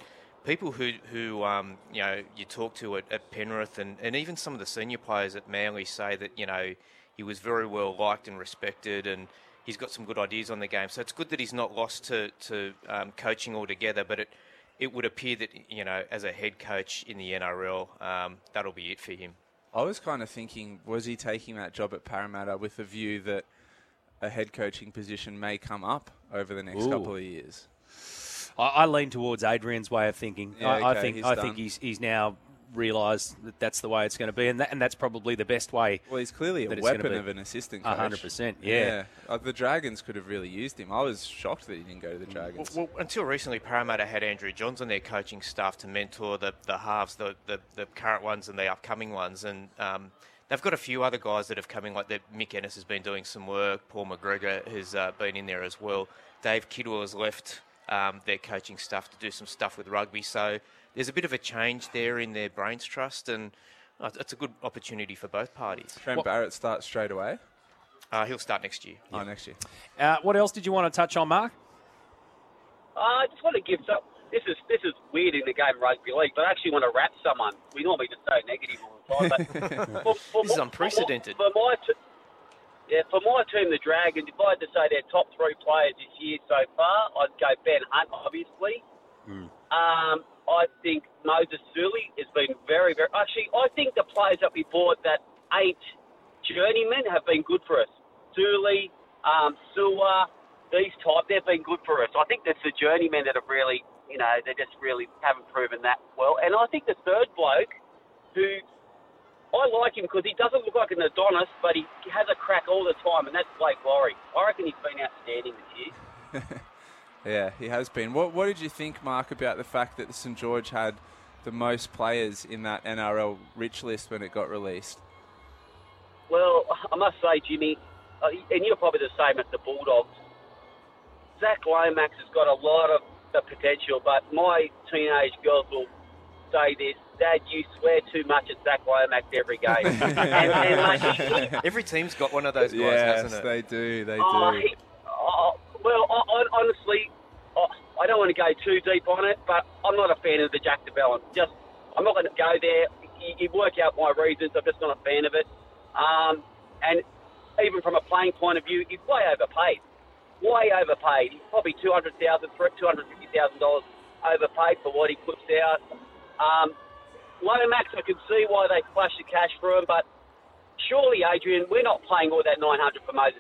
people who who um, you know you talk to at, at Penrith and, and even some of the senior players at Manly say that you know he was very well liked and respected and he's got some good ideas on the game. So it's good that he's not lost to to um, coaching altogether. But it it would appear that you know as a head coach in the NRL, um, that'll be it for him. I was kind of thinking, was he taking that job at Parramatta with a view that a head coaching position may come up over the next Ooh. couple of years? I, I lean towards Adrian's way of thinking. Yeah, I, I think he's I done. think he's he's now realised that that's the way it's going to be, and that, and that's probably the best way. Well, he's clearly a weapon of an assistant A hundred percent, yeah. Uh, the Dragons could have really used him. I was shocked that he didn't go to the Dragons. Well, well, until recently, Parramatta had Andrew Johns on their coaching staff to mentor the, the halves, the, the, the current ones and the upcoming ones. And um, they've got a few other guys that have come in, like the, Mick Ennis has been doing some work, Paul McGregor has uh, been in there as well. Dave Kiddle has left um, their coaching staff to do some stuff with rugby. So there's a bit of a change there in their brains trust, and uh, it's a good opportunity for both parties. Trent Barrett starts straight away. Uh, he'll start next year. Oh, next year. Uh, what else did you want to touch on, Mark? Uh, I just want to give some. This is this is weird in the game of rugby league, but I actually want to wrap someone. We normally just say negative all the time, but for, for This is unprecedented. For my, t- yeah, for my team, the Dragons, if I had to say their top three players this year so far, I'd go Ben Hunt, obviously. Um, I think Moses Suli has been very, very. Actually, I think the players that we bought that eight journeymen have been good for us. Suli, um, Sua, these type, they've been good for us. I think that's the journeymen that have really, you know, they just really haven't proven that well. And I think the third bloke, who I like him because he doesn't look like an Adonis, but he has a crack all the time, and that's Blake Lawrie. I reckon he's been outstanding this year. Yeah, he has been. What What did you think, Mark, about the fact that St George had the most players in that NRL rich list when it got released? Well, I must say, Jimmy, uh, and you're probably the same at the Bulldogs. Zac Lomax has got a lot of the potential, but my teenage girls will say this: Dad, you swear too much at Zac Lomax every game. and, and, like, he- he- Every team's got one of those guys, yes, hasn't it? they do. They Oh, do. he, oh, well, I, I, honestly, oh, I don't want to go too deep on it, but I'm not a fan of the Jack de Belin. Just, I'm not going to go there. You, you work out my reasons. I'm just not a fan of it. Um, and even from a playing point of view, he's way overpaid. Way overpaid. He's probably two hundred thousand, two hundred fifty thousand dollars overpaid for what he puts out. Um, Lomax, I can see why they flash the cash for him, but surely, Adrian, we're not playing all that 900 for Moses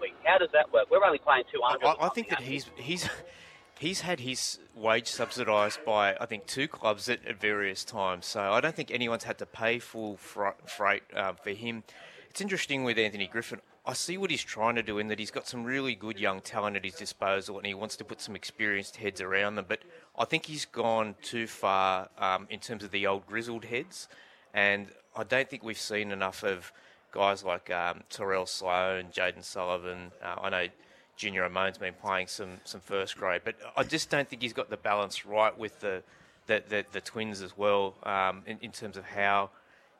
we? How does that work? We're only playing 200. I, I think that he's he's he's had his wage subsidised by I think two clubs at, at various times. So I don't think anyone's had to pay full fr- freight um, for him. It's interesting with Anthony Griffin. I see what he's trying to do in that he's got some really good young talent at his disposal and he wants to put some experienced heads around them. But I think he's gone too far um, in terms of the old grizzled heads. And I don't think we've seen enough of guys like um, Tyrell Sloan, Jayden Sullivan. Uh, I know Junior Amone's been playing some, some first grade, but I just don't think he's got the balance right with the the, the, the twins as well um, in, in terms of how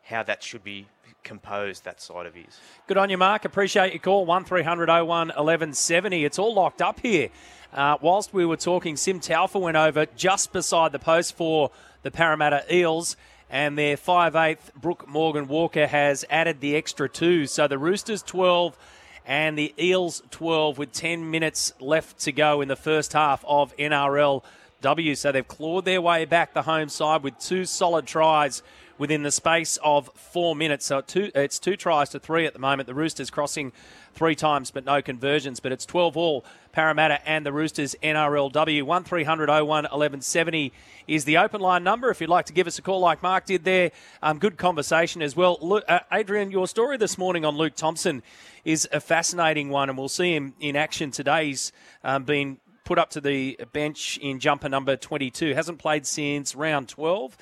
how that should be composed, that side of his. Good on you, Mark. Appreciate your call. 1300 01 1170. It's all locked up here. Uh, whilst we were talking, Sim Taufa went over just beside the post for the Parramatta Eels, and their 5'8", Brooke Morgan Walker, has added the extra two. So the Roosters 12 and the Eels 12 with 10 minutes left to go in the first half of NRL NRLW. So they've clawed their way back the home side with two solid tries within the space of four minutes. So two, it's two tries to three at the moment. The Roosters crossing three times, but no conversions. But it's 12 all Parramatta and the Roosters NRLW. 1300 01 1170 is the open line number. If you'd like to give us a call like Mark did there, um, good conversation as well. Uh, Adrian, your story this morning on Luke Thompson is a fascinating one, and we'll see him in action today. He's um, been put up to the bench in jumper number 22. Hasn't played since round 12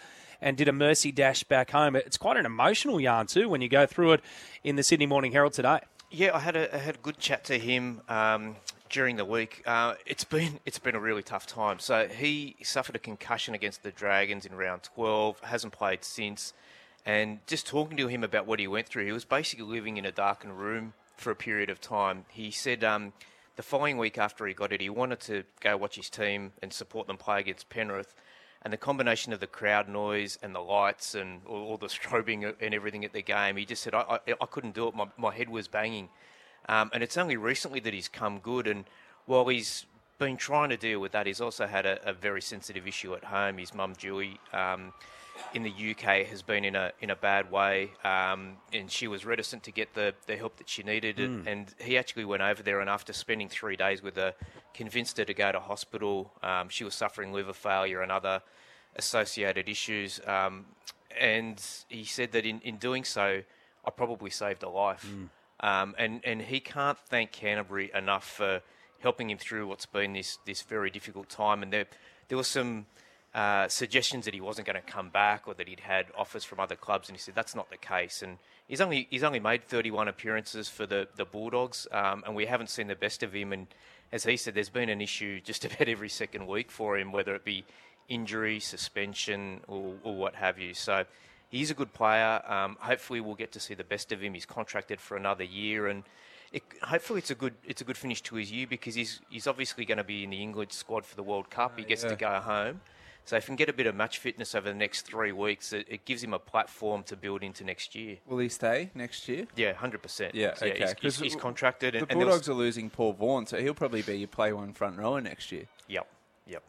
and did a mercy dash back home. It's quite an emotional yarn too when you go through it in the Sydney Morning Herald today. Yeah, I had a, I had a good chat to him um, during the week. Uh, it's been it's been a really tough time. So he suffered a concussion against the Dragons in round 12. Hasn't played since. And just talking to him about what he went through, he was basically living in a darkened room for a period of time. He said um, the following week after he got it, he wanted to go watch his team and support them play against Penrith and the combination of the crowd noise and the lights and all, all the strobing and everything at the game, he just said, I, I, I couldn't do it. My, my head was banging. Um, and it's only recently that he's come good. And while he's been trying to deal with that, he's also had a, a very sensitive issue at home. His mum, Julie, um, in the UK has been in a in a bad way, um, and she was reticent to get the, the help that she needed. Hmm. And, and he actually went over there, and after spending three days with her, convinced her to go to hospital. Um, she was suffering liver failure and other associated issues, um, and he said that in, in doing so, I probably saved a life. Um, and and he can't thank Canterbury enough for helping him through what's been this this very difficult time. And there there were some uh, suggestions that he wasn't going to come back or that he'd had offers from other clubs, and he said that's not the case. And he's only he's only made 31 appearances for the the Bulldogs, um, and we haven't seen the best of him. And as he said, there's been an issue just about every second week for him, whether it be injury, suspension, or, or what have you. So he's a good player. Um, hopefully, we'll get to see the best of him. He's contracted for another year, and it, hopefully, it's a good it's a good finish to his year because he's he's obviously going to be in the England squad for the World Cup. He gets yeah. to go home. So if he can get a bit of match fitness over the next three weeks, it, it gives him a platform to build into next year. Will he stay next year? Yeah, hundred percent. Yeah, okay. he's, he's, 'Cause he's contracted. The and, and was- Bulldogs are losing Paul Vaughan, so he'll probably be your play one front rower next year. Yep, yep.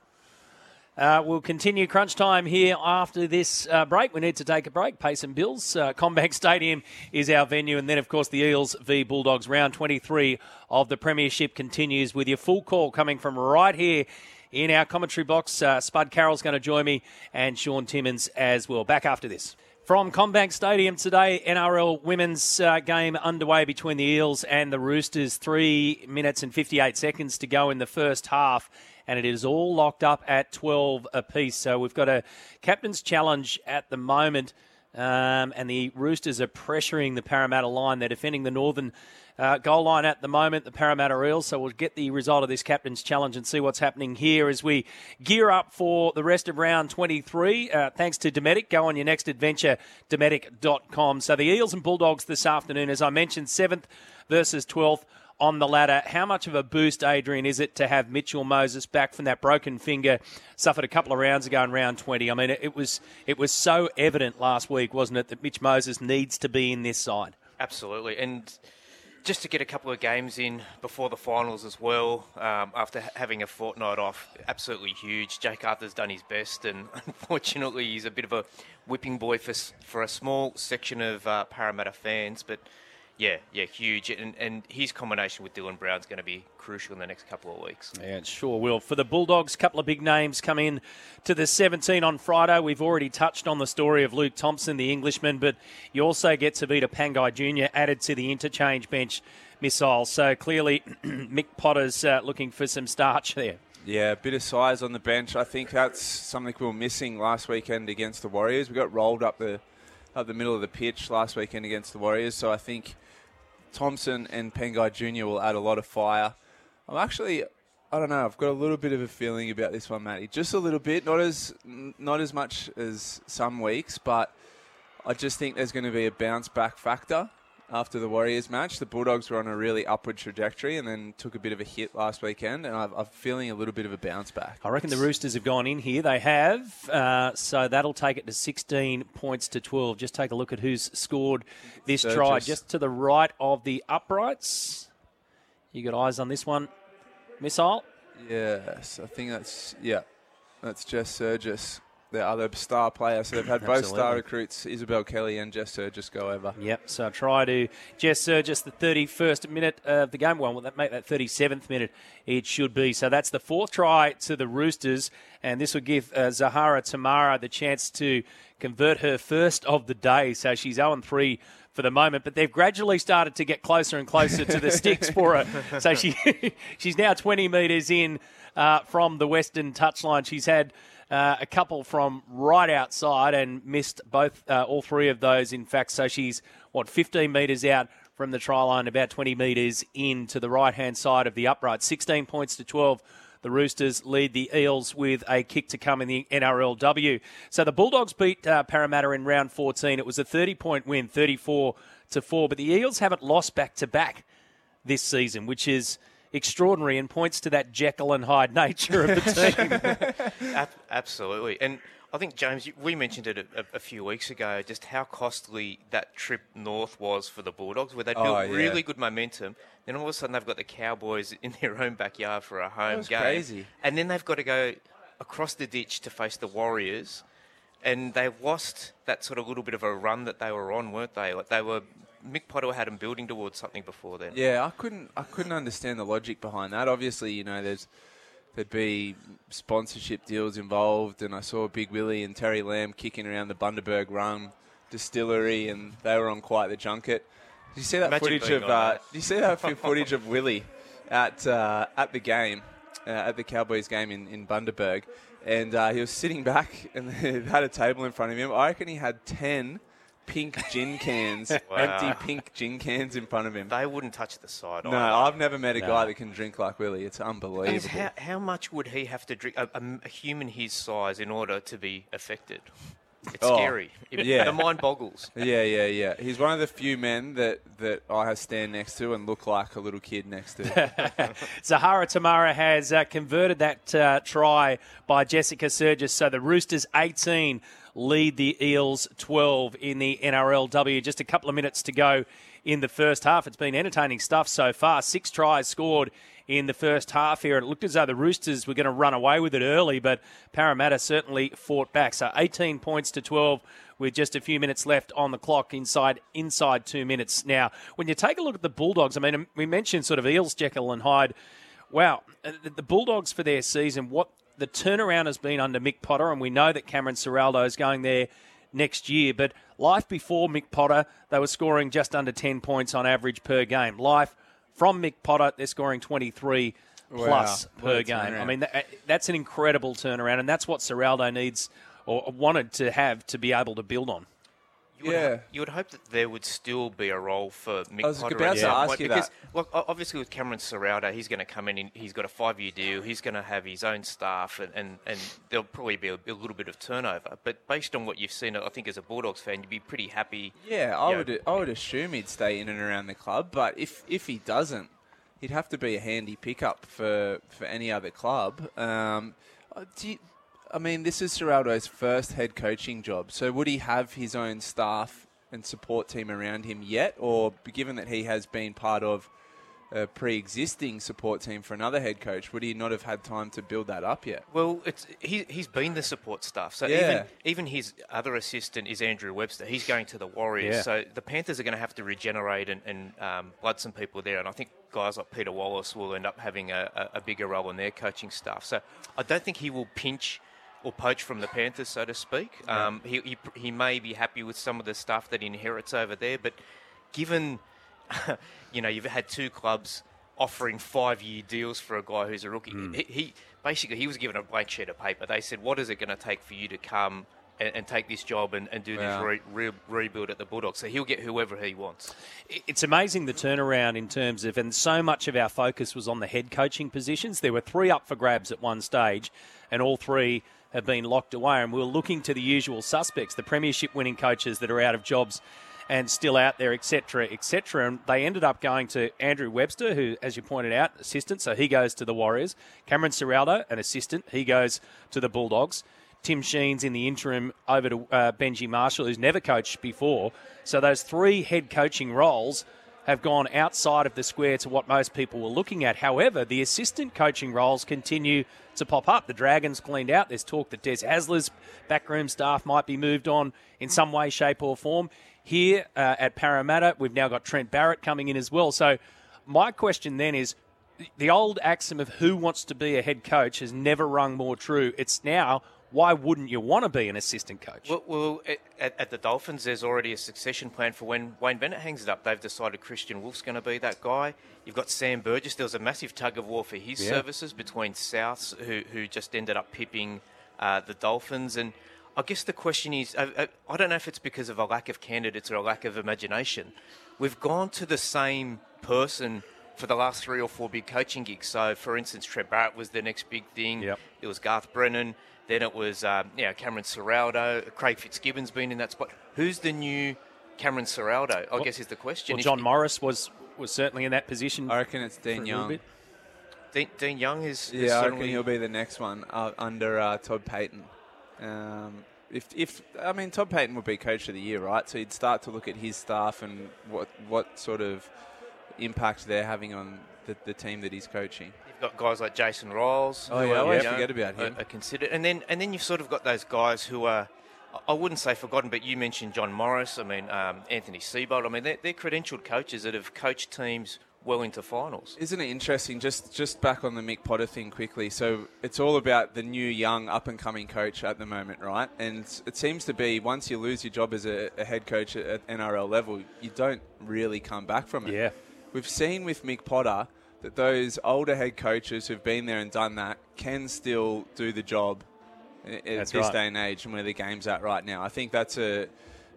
Uh, we'll continue crunch time here after this uh, break. We need to take a break, pay some bills. Uh, CommBank Stadium is our venue, and then, of course, the Eels v Bulldogs. Round 23 of the Premiership continues with your full call coming from right here in our commentary box. Uh, Spud Carroll's going to join me, and Shaun Timmins as well. Back after this. From CommBank Stadium today, NRL women's uh, game underway between the Eels and the Roosters. Three minutes and 58 seconds to go in the first half, and it is all locked up at 12 apiece. So we've got a captain's challenge at the moment, um, and the Roosters are pressuring the Parramatta line. They're defending the northern uh, goal line at the moment, the Parramatta Eels. So we'll get the result of this captain's challenge and see what's happening here as we gear up for the rest of round 23. Uh, thanks to Dometic. Go on your next adventure, Dometic.com. So the Eels and Bulldogs this afternoon, as I mentioned, 7th versus 12th on the ladder. How much of a boost, Adrian, is it to have Mitchell Moses back from that broken finger suffered a couple of rounds ago in round 20? I mean, it, was it was so evident last week, wasn't it, that Mitch Moses needs to be in this side. Absolutely, and just to get a couple of games in before the finals as well, um, after ha- having a fortnight off, absolutely huge. Jake Arthur's done his best, and unfortunately, he's a bit of a whipping boy for for a small section of uh, Parramatta fans. But yeah, yeah, huge, and and his combination with Dylan Brown's going to be crucial in the next couple of weeks. Yeah, it sure will. For the Bulldogs, a couple of big names come in to the 17 on Friday. We've already touched on the story of Luke Thompson, the Englishman, but you also get Tevita Pangai Jr. added to the interchange bench missile. So clearly, Mick Potter's uh, looking for some starch there. Yeah, a bit of size on the bench. I think that's something we were missing last weekend against the Warriors. We got rolled up the up the middle of the pitch last weekend against the Warriors, so I think Thompson and Pangai Jr. will add a lot of fire. I'm actually, I don't know, I've got a little bit of a feeling about this one, Matty. Just a little bit, not as not as much as some weeks, but I just think there's going to be a bounce back factor after the Warriors match. The Bulldogs were on a really upward trajectory and then took a bit of a hit last weekend, and I've, I'm feeling a little bit of a bounce back. I reckon the Roosters have gone in here. They have. Uh, so that'll take it to 16 points to 12. Just take a look at who's scored this Sergis. try. Just to the right of the uprights. You got eyes on this one, Missile? Yes, I think that's yeah. That's Jess Sergis, the other star player. So they've had both star recruits, Isabelle Kelly and Jess Sergis, go over. Yep. So try to Jess Sergis, the 31st minute of the game. Well, will that make that 37th minute? It should be. So that's the fourth try to the Roosters, and this will give uh, Zahara Temara the chance to convert her first of the day. So she's 0 3 for the moment, but they've gradually started to get closer and closer to the sticks for her. So she she's now 20 metres in uh, from the western touchline. She's had uh, a couple from right outside and missed both, uh, all three of those, in fact. So she's, what, 15 metres out from the try line, about 20 metres in to the right hand side of the upright. 16 points to 12. The Roosters lead the Eels with a kick to come in the NRLW. So the Bulldogs beat uh, Parramatta in round 14. It was a 30 point win, 34 to 4. But the Eels haven't lost back to back this season, which is extraordinary and points to that Jekyll and Hyde nature of the team. Absolutely. And I think, James, we mentioned it a, a few weeks ago, just how costly that trip north was for the Bulldogs, where they built Oh, yeah. really good momentum. Then all of a sudden they've got the Cowboys in their own backyard for a home was game. crazy. And then they've got to go across the ditch to face the Warriors. And they've lost that sort of little bit of a run that they were on, weren't they? Like they were, Mick Potter had him building towards something before then. Yeah, I couldn't I couldn't understand the logic behind that. Obviously, you know, there's there'd be sponsorship deals involved, and I saw Big Willie and Terry Lamb kicking around the Bundaberg Rum distillery, and they were on quite the junket. Did you see that Imagine footage of? Uh, that. did you see that footage of Willie at uh, at the game, uh, at the Cowboys game in in Bundaberg, and uh, he was sitting back, and they had a table in front of him. I reckon he had ten. Pink gin cans, Wow. empty pink gin cans in front of him. They wouldn't touch the side. No, either. I've never met a No. guy that can drink like Willie. It's And unbelievable. how, how much would he have to drink, a, a, a human his size, in order to be affected? It's Oh, scary. It- yeah. The mind boggles. yeah, yeah, yeah. He's one of the few men that, that I have stand next to and look like a little kid next to. Zahara Temara has uh, converted that uh, try by Jessica Sergis. So the Roosters 18 lead the Eels 12 in the NRLW. Just a couple of minutes to go in the first half. It's been entertaining stuff so far. Six tries scored in the first half here. It looked as though the Roosters were going to run away with it early, but Parramatta certainly fought back. So 18 points to 12 with just a few minutes left on the clock inside inside two minutes. Now, when you take a look at the Bulldogs, I mean, we mentioned sort of Eels, Jekyll and Hyde. Wow, uh, the Bulldogs for their season, what the turnaround has been under Mick Potter, and we know that Cameron Ciraldo is going there next year. But life before Mick Potter, they were scoring just under 10 points on average per game. Life from Mick Potter, they're scoring 23 plus Wow, what per game. I mean, that, that's an incredible turnaround, and that's what Ciraldo needs or wanted to have to be able to build on. You would, Yeah. you would hope that there would still be a role for Mick I was Potter about to ask point you because, that. look, obviously with Cameron Ciraldo, he's going to come in. and He's got a five-year deal. He's going to have his own staff, and, and, and there'll probably be a, a little bit of turnover. But based on what you've seen, I think as a Bulldogs fan, you'd be pretty happy. yeah, I you know, would I would assume he'd stay in and around the club, but if if he doesn't, he'd have to be a handy pickup for, for any other club. Um, uh, do you, I mean, this is Ciraldo's first head coaching job, so would he have his own staff and support team around him yet, or given that he has been part of a pre-existing support team for another head coach, would he not have had time to build that up yet? Well, it's he, he's been the support staff. So Yeah. even even his other assistant is Andrew Webster. He's going to the Warriors. Yeah. So the Panthers are going to have to regenerate and, and um, blood some people there. And I think guys like Peter Wallace will end up having a, a, a bigger role in their coaching staff. So I don't think he will pinch or poach from the Panthers, so to speak. Um, he, he he may be happy with some of the stuff that he inherits over there, but given you know you've had two clubs offering five-year deals for a guy who's a rookie. He, he basically he was given a blank sheet of paper. They said, "What is it going to take for you to come and, and take this job and, and do Wow. this re, re, rebuild at the Bulldogs?" So he'll get whoever he wants. It's amazing the turnaround in terms of, and so much of our focus was on the head coaching positions. There were three up for grabs at one stage, and all three have been locked away. And we we're looking to the usual suspects, the premiership winning coaches that are out of jobs and still out there, etc., etc. And they ended up going to Andrew Webster, who, as you pointed out, assistant. So he goes to the Warriors. Cameron Ciraldo, an assistant. He goes to the Bulldogs. Tim Sheens in the interim over to uh, Benji Marshall, who's never coached before. So those three head coaching roles have gone outside of the square to what most people were looking at. However, the assistant coaching roles continue to pop up. The Dragons cleaned out. There's talk that Des Hasler's backroom staff might be moved on in some way, shape, or form. Here uh, at Parramatta, we've now got Trent Barrett coming in as well. So, my question then is the old axiom of who wants to be a head coach has never rung more true. It's now why wouldn't you want to be an assistant coach? Well, well at, at, the Dolphins, there's already a succession plan for when Wayne Bennett hangs it up. They've decided Kristian Woolf's going to be that guy. You've got Sam Burgess. There was a massive tug of war for his yeah. services between Souths, who, who just ended up pipping uh, the Dolphins. And I guess the question is I, I, I don't know if it's because of a lack of candidates or a lack of imagination. We've gone to the same person for the last three or four big coaching gigs. So, for instance, Trent Barrett was the next big thing. Yep. It was Garth Brennan. Then it was um, you know, Cameron Ciraldo, Craig Fitzgibbon's been in that spot. Who's the new Cameron Ciraldo? I well, guess is the question. Well, John if, Morris was was certainly in that position. I reckon it's Dean Young. Dean, Dean, Young is, is yeah. I reckon he'll be the next one uh, under uh, Todd Payten. Um, if, if I mean Todd Payten would be coach of the year, right? So you'd start to look at his staff and what what sort of impact they're having on the, the team that he's coaching. You've got guys like Jason Ryles. Oh yeah, I always forget about him. Are, are considered, and then and then you've sort of got those guys who are. I wouldn't say forgotten, but you mentioned John Morris. I mean, um, Anthony Seibold. I mean, they're, they're credentialed coaches that have coached teams well into finals. Isn't it interesting? Just just back on the Mick Potter thing quickly. So it's all about the new young up and coming coach at the moment, right? And it seems to be once you lose your job as a, a head coach at NRL level, you don't really come back from it. Yeah. We've seen with Mick Potter that those older head coaches who've been there and done that can still do the job at that's this right. day and age and where the game's at right now. I think that's a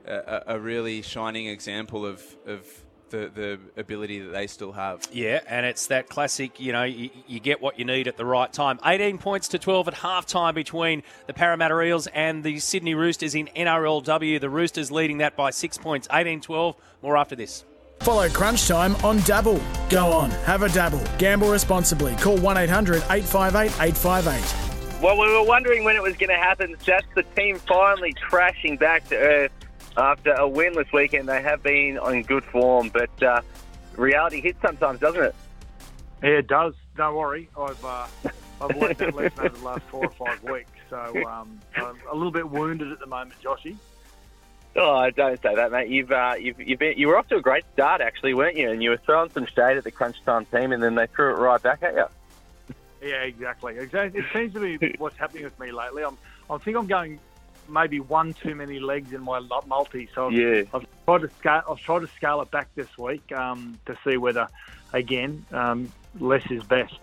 a, a really shining example of, of the, the ability that they still have. Yeah, and it's that classic, you know, you, you, get what you need at the right time. 18 points to 12 at halftime between the Parramatta Eels and the Sydney Roosters in NRLW. The Roosters leading that by six points, 18 12. More after this. Follow Crunch Time on Dabble. Go on, have a dabble. Gamble responsibly. Call 1 800 858 858. Well, we were wondering when it was going to happen. Just the team finally crashing back to earth after a winless weekend. They have been on good form, but uh, reality hits sometimes, doesn't it? Yeah, it does. Don't worry. I've uh, I've learned that lesson over the last four or five weeks. So um, I'm a little bit wounded at the moment, Joshy. Oh, don't say that, mate. You've uh, you've, you've been, you were off to a great start, actually, weren't you? And you were throwing some shade at the crunch time team, and then they threw it right back at you. Yeah, exactly. Exactly. It seems to be what's happening with me lately. I'm, I think I'm going maybe one too many legs in my multi. So I've, yeah. I've tried to scale. I've tried to scale it back this week um, to see whether, again, um, less is best.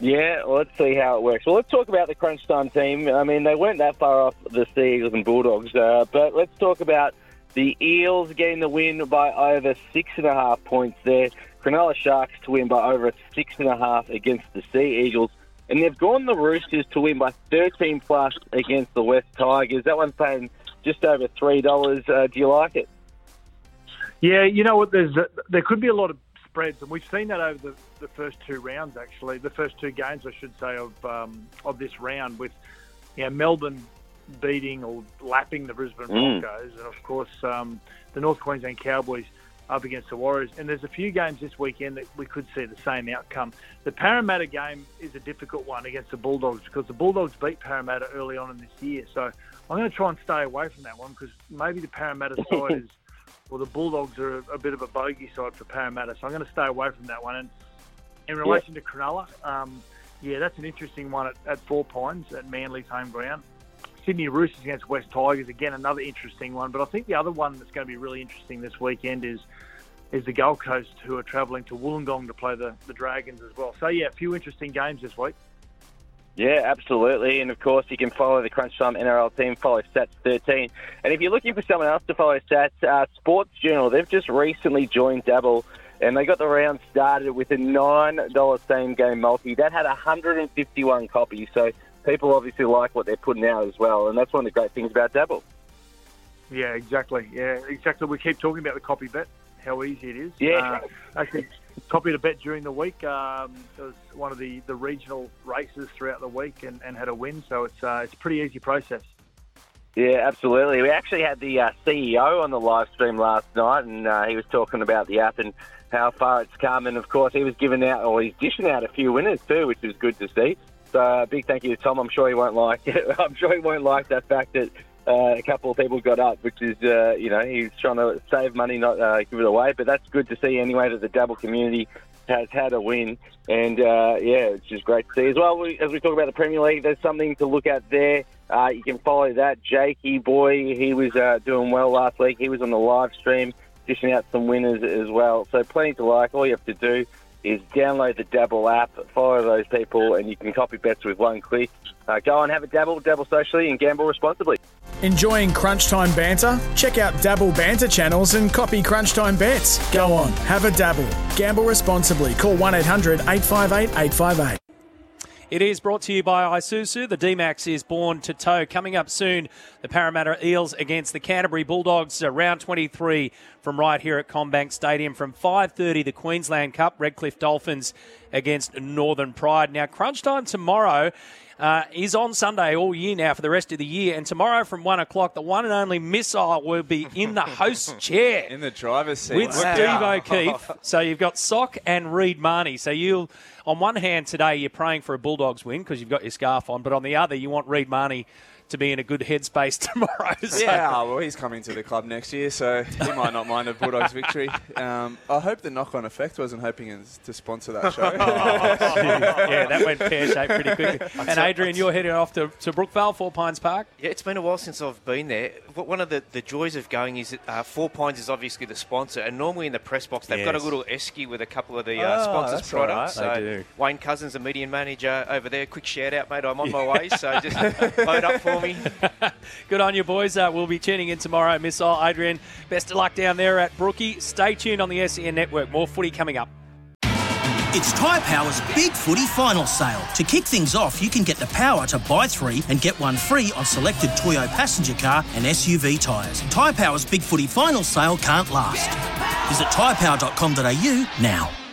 Yeah, well, let's see how it works. Well, let's talk about the Crunch Time team. I mean, they weren't that far off the Sea Eagles and Bulldogs, uh, but let's talk about the Eels getting the win by over six and a half points there. Cronulla Sharks to win by over six and a half against the Sea Eagles. And they've gone the Roosters to win by 13 plus against the West Tigers. That one's paying just over $3. Uh, do you like it? Yeah, you know what? There's a, there could be a lot of spreads, and we've seen that over the, the first two rounds. Actually, the first two games, I should say, of um, of this round, with you know, Melbourne beating or lapping the Brisbane mm. Broncos, and of course um, the North Queensland Cowboys up against the Warriors. And there's a few games this weekend that we could see the same outcome. The Parramatta game is a difficult one against the Bulldogs because the Bulldogs beat Parramatta early on in this year. So I'm going to try and stay away from that one because maybe the Parramatta side is well, the Bulldogs are a, a, bit of a bogey side for Parramatta, so I'm going to stay away from that one. And in relation to Cronulla, um, yeah, that's an interesting one at, at Four Pines at Manly's home ground. Sydney Roosters against West Tigers, again another interesting one. But I think the other one that's going to be really interesting this weekend is is the Gold Coast, who are travelling to Wollongong to play the, the Dragons as well. So yeah, a few interesting games this week. Yeah, absolutely. And of course, you can follow the Crunch Time NRL team, follow Stats13. And if you're looking for someone else to follow Stats, uh, Sports Journal, they've just recently joined Dabble and they got the round started with a $9 same game multi. That had 151 copies. So people obviously like what they're putting out as well. And that's one of the great things about Dabble. Yeah, exactly. Yeah, exactly. We keep talking about the copy bet, how easy it is. Yeah. Uh, actually, copied a bet during the week. Um, it was one of the, the regional races throughout the week and, and had a win. So it's uh, it's a pretty easy process. Yeah, absolutely. We actually had the uh, CEO on the live stream last night, and uh, he was talking about the app and how far it's come. And of course, he was giving out, or he's dishing out a few winners too, which was good to see. So, uh, big thank you to Tom. I'm sure he won't like it. I'm sure he won't like that fact that uh, a couple of people got up, which is, uh, you know, he's trying to save money, not uh, give it away. But that's good to see anyway that the Dabble community has had a win. And uh, yeah, it's just great to see as well. We, as we talk about the Premier League, there's something to look at there. Uh, you can follow that. Jakey boy, he was uh, doing well last week. He was on the live stream, dishing out some winners as well. So plenty to like. All you have to do is download the Dabble app, follow those people, and you can copy bets with one click. Uh, go and have a dabble, dabble socially, and gamble responsibly. Enjoying Crunch Time banter? Check out Dabble banter channels and copy Crunch Time bets. Go on, have a dabble. Gamble responsibly. Call 1 800 858 858. It is brought to you by Isuzu. The D-Max is born to tow. Coming up soon, the Parramatta Eels against the Canterbury Bulldogs, uh, round 23 from right here at CommBank Stadium. From 5.30, the Queensland Cup, Redcliffe Dolphins against Northern Pride. Now, crunch time tomorrow uh, is on Sunday all year now for the rest of the year. And tomorrow from one o'clock, the one and only missile will be in the host chair In the driver's seat. with Wow. Steve O'Keefe. So you've got Sock and Reed Mahoney. So you'll, on one hand today, you're praying for a Bulldogs win because you've got your scarf on, but on the other, you want Reed Mahoney to be in a good headspace tomorrow. So- Yeah, oh, well, he's coming to the club next year, so he might not mind a Bulldogs victory. Um, I hope the knock-on effect wasn't hoping to sponsor that show. yeah, that went pear shaped pretty quickly. And Adrian, you're heading off to, to Brookvale, Four Pines Park. Yeah, it's been a while since I've been there. But One of the, the joys of going is that uh, Four Pines is obviously the sponsor, and normally in the press box they've got a little esky with a couple of the uh, Oh, sponsors' that's all right. products. They So do. Wayne Cousins, the media manager over there, quick shout out, mate. I'm on my way, so just load up for me. Good on you, boys. Uh, we'll be tuning in tomorrow. Missile, Adrian, best of luck down there at Brookie. Stay tuned on the SEN network. More footy coming up. It's Tyre Power's Big Footy Final Sale. To kick things off, you can get the power to buy three and get one free on selected Toyo passenger car and SUV tyres. Tyre Power's Big Footy Final Sale can't last. Visit tyrepower.com.au now.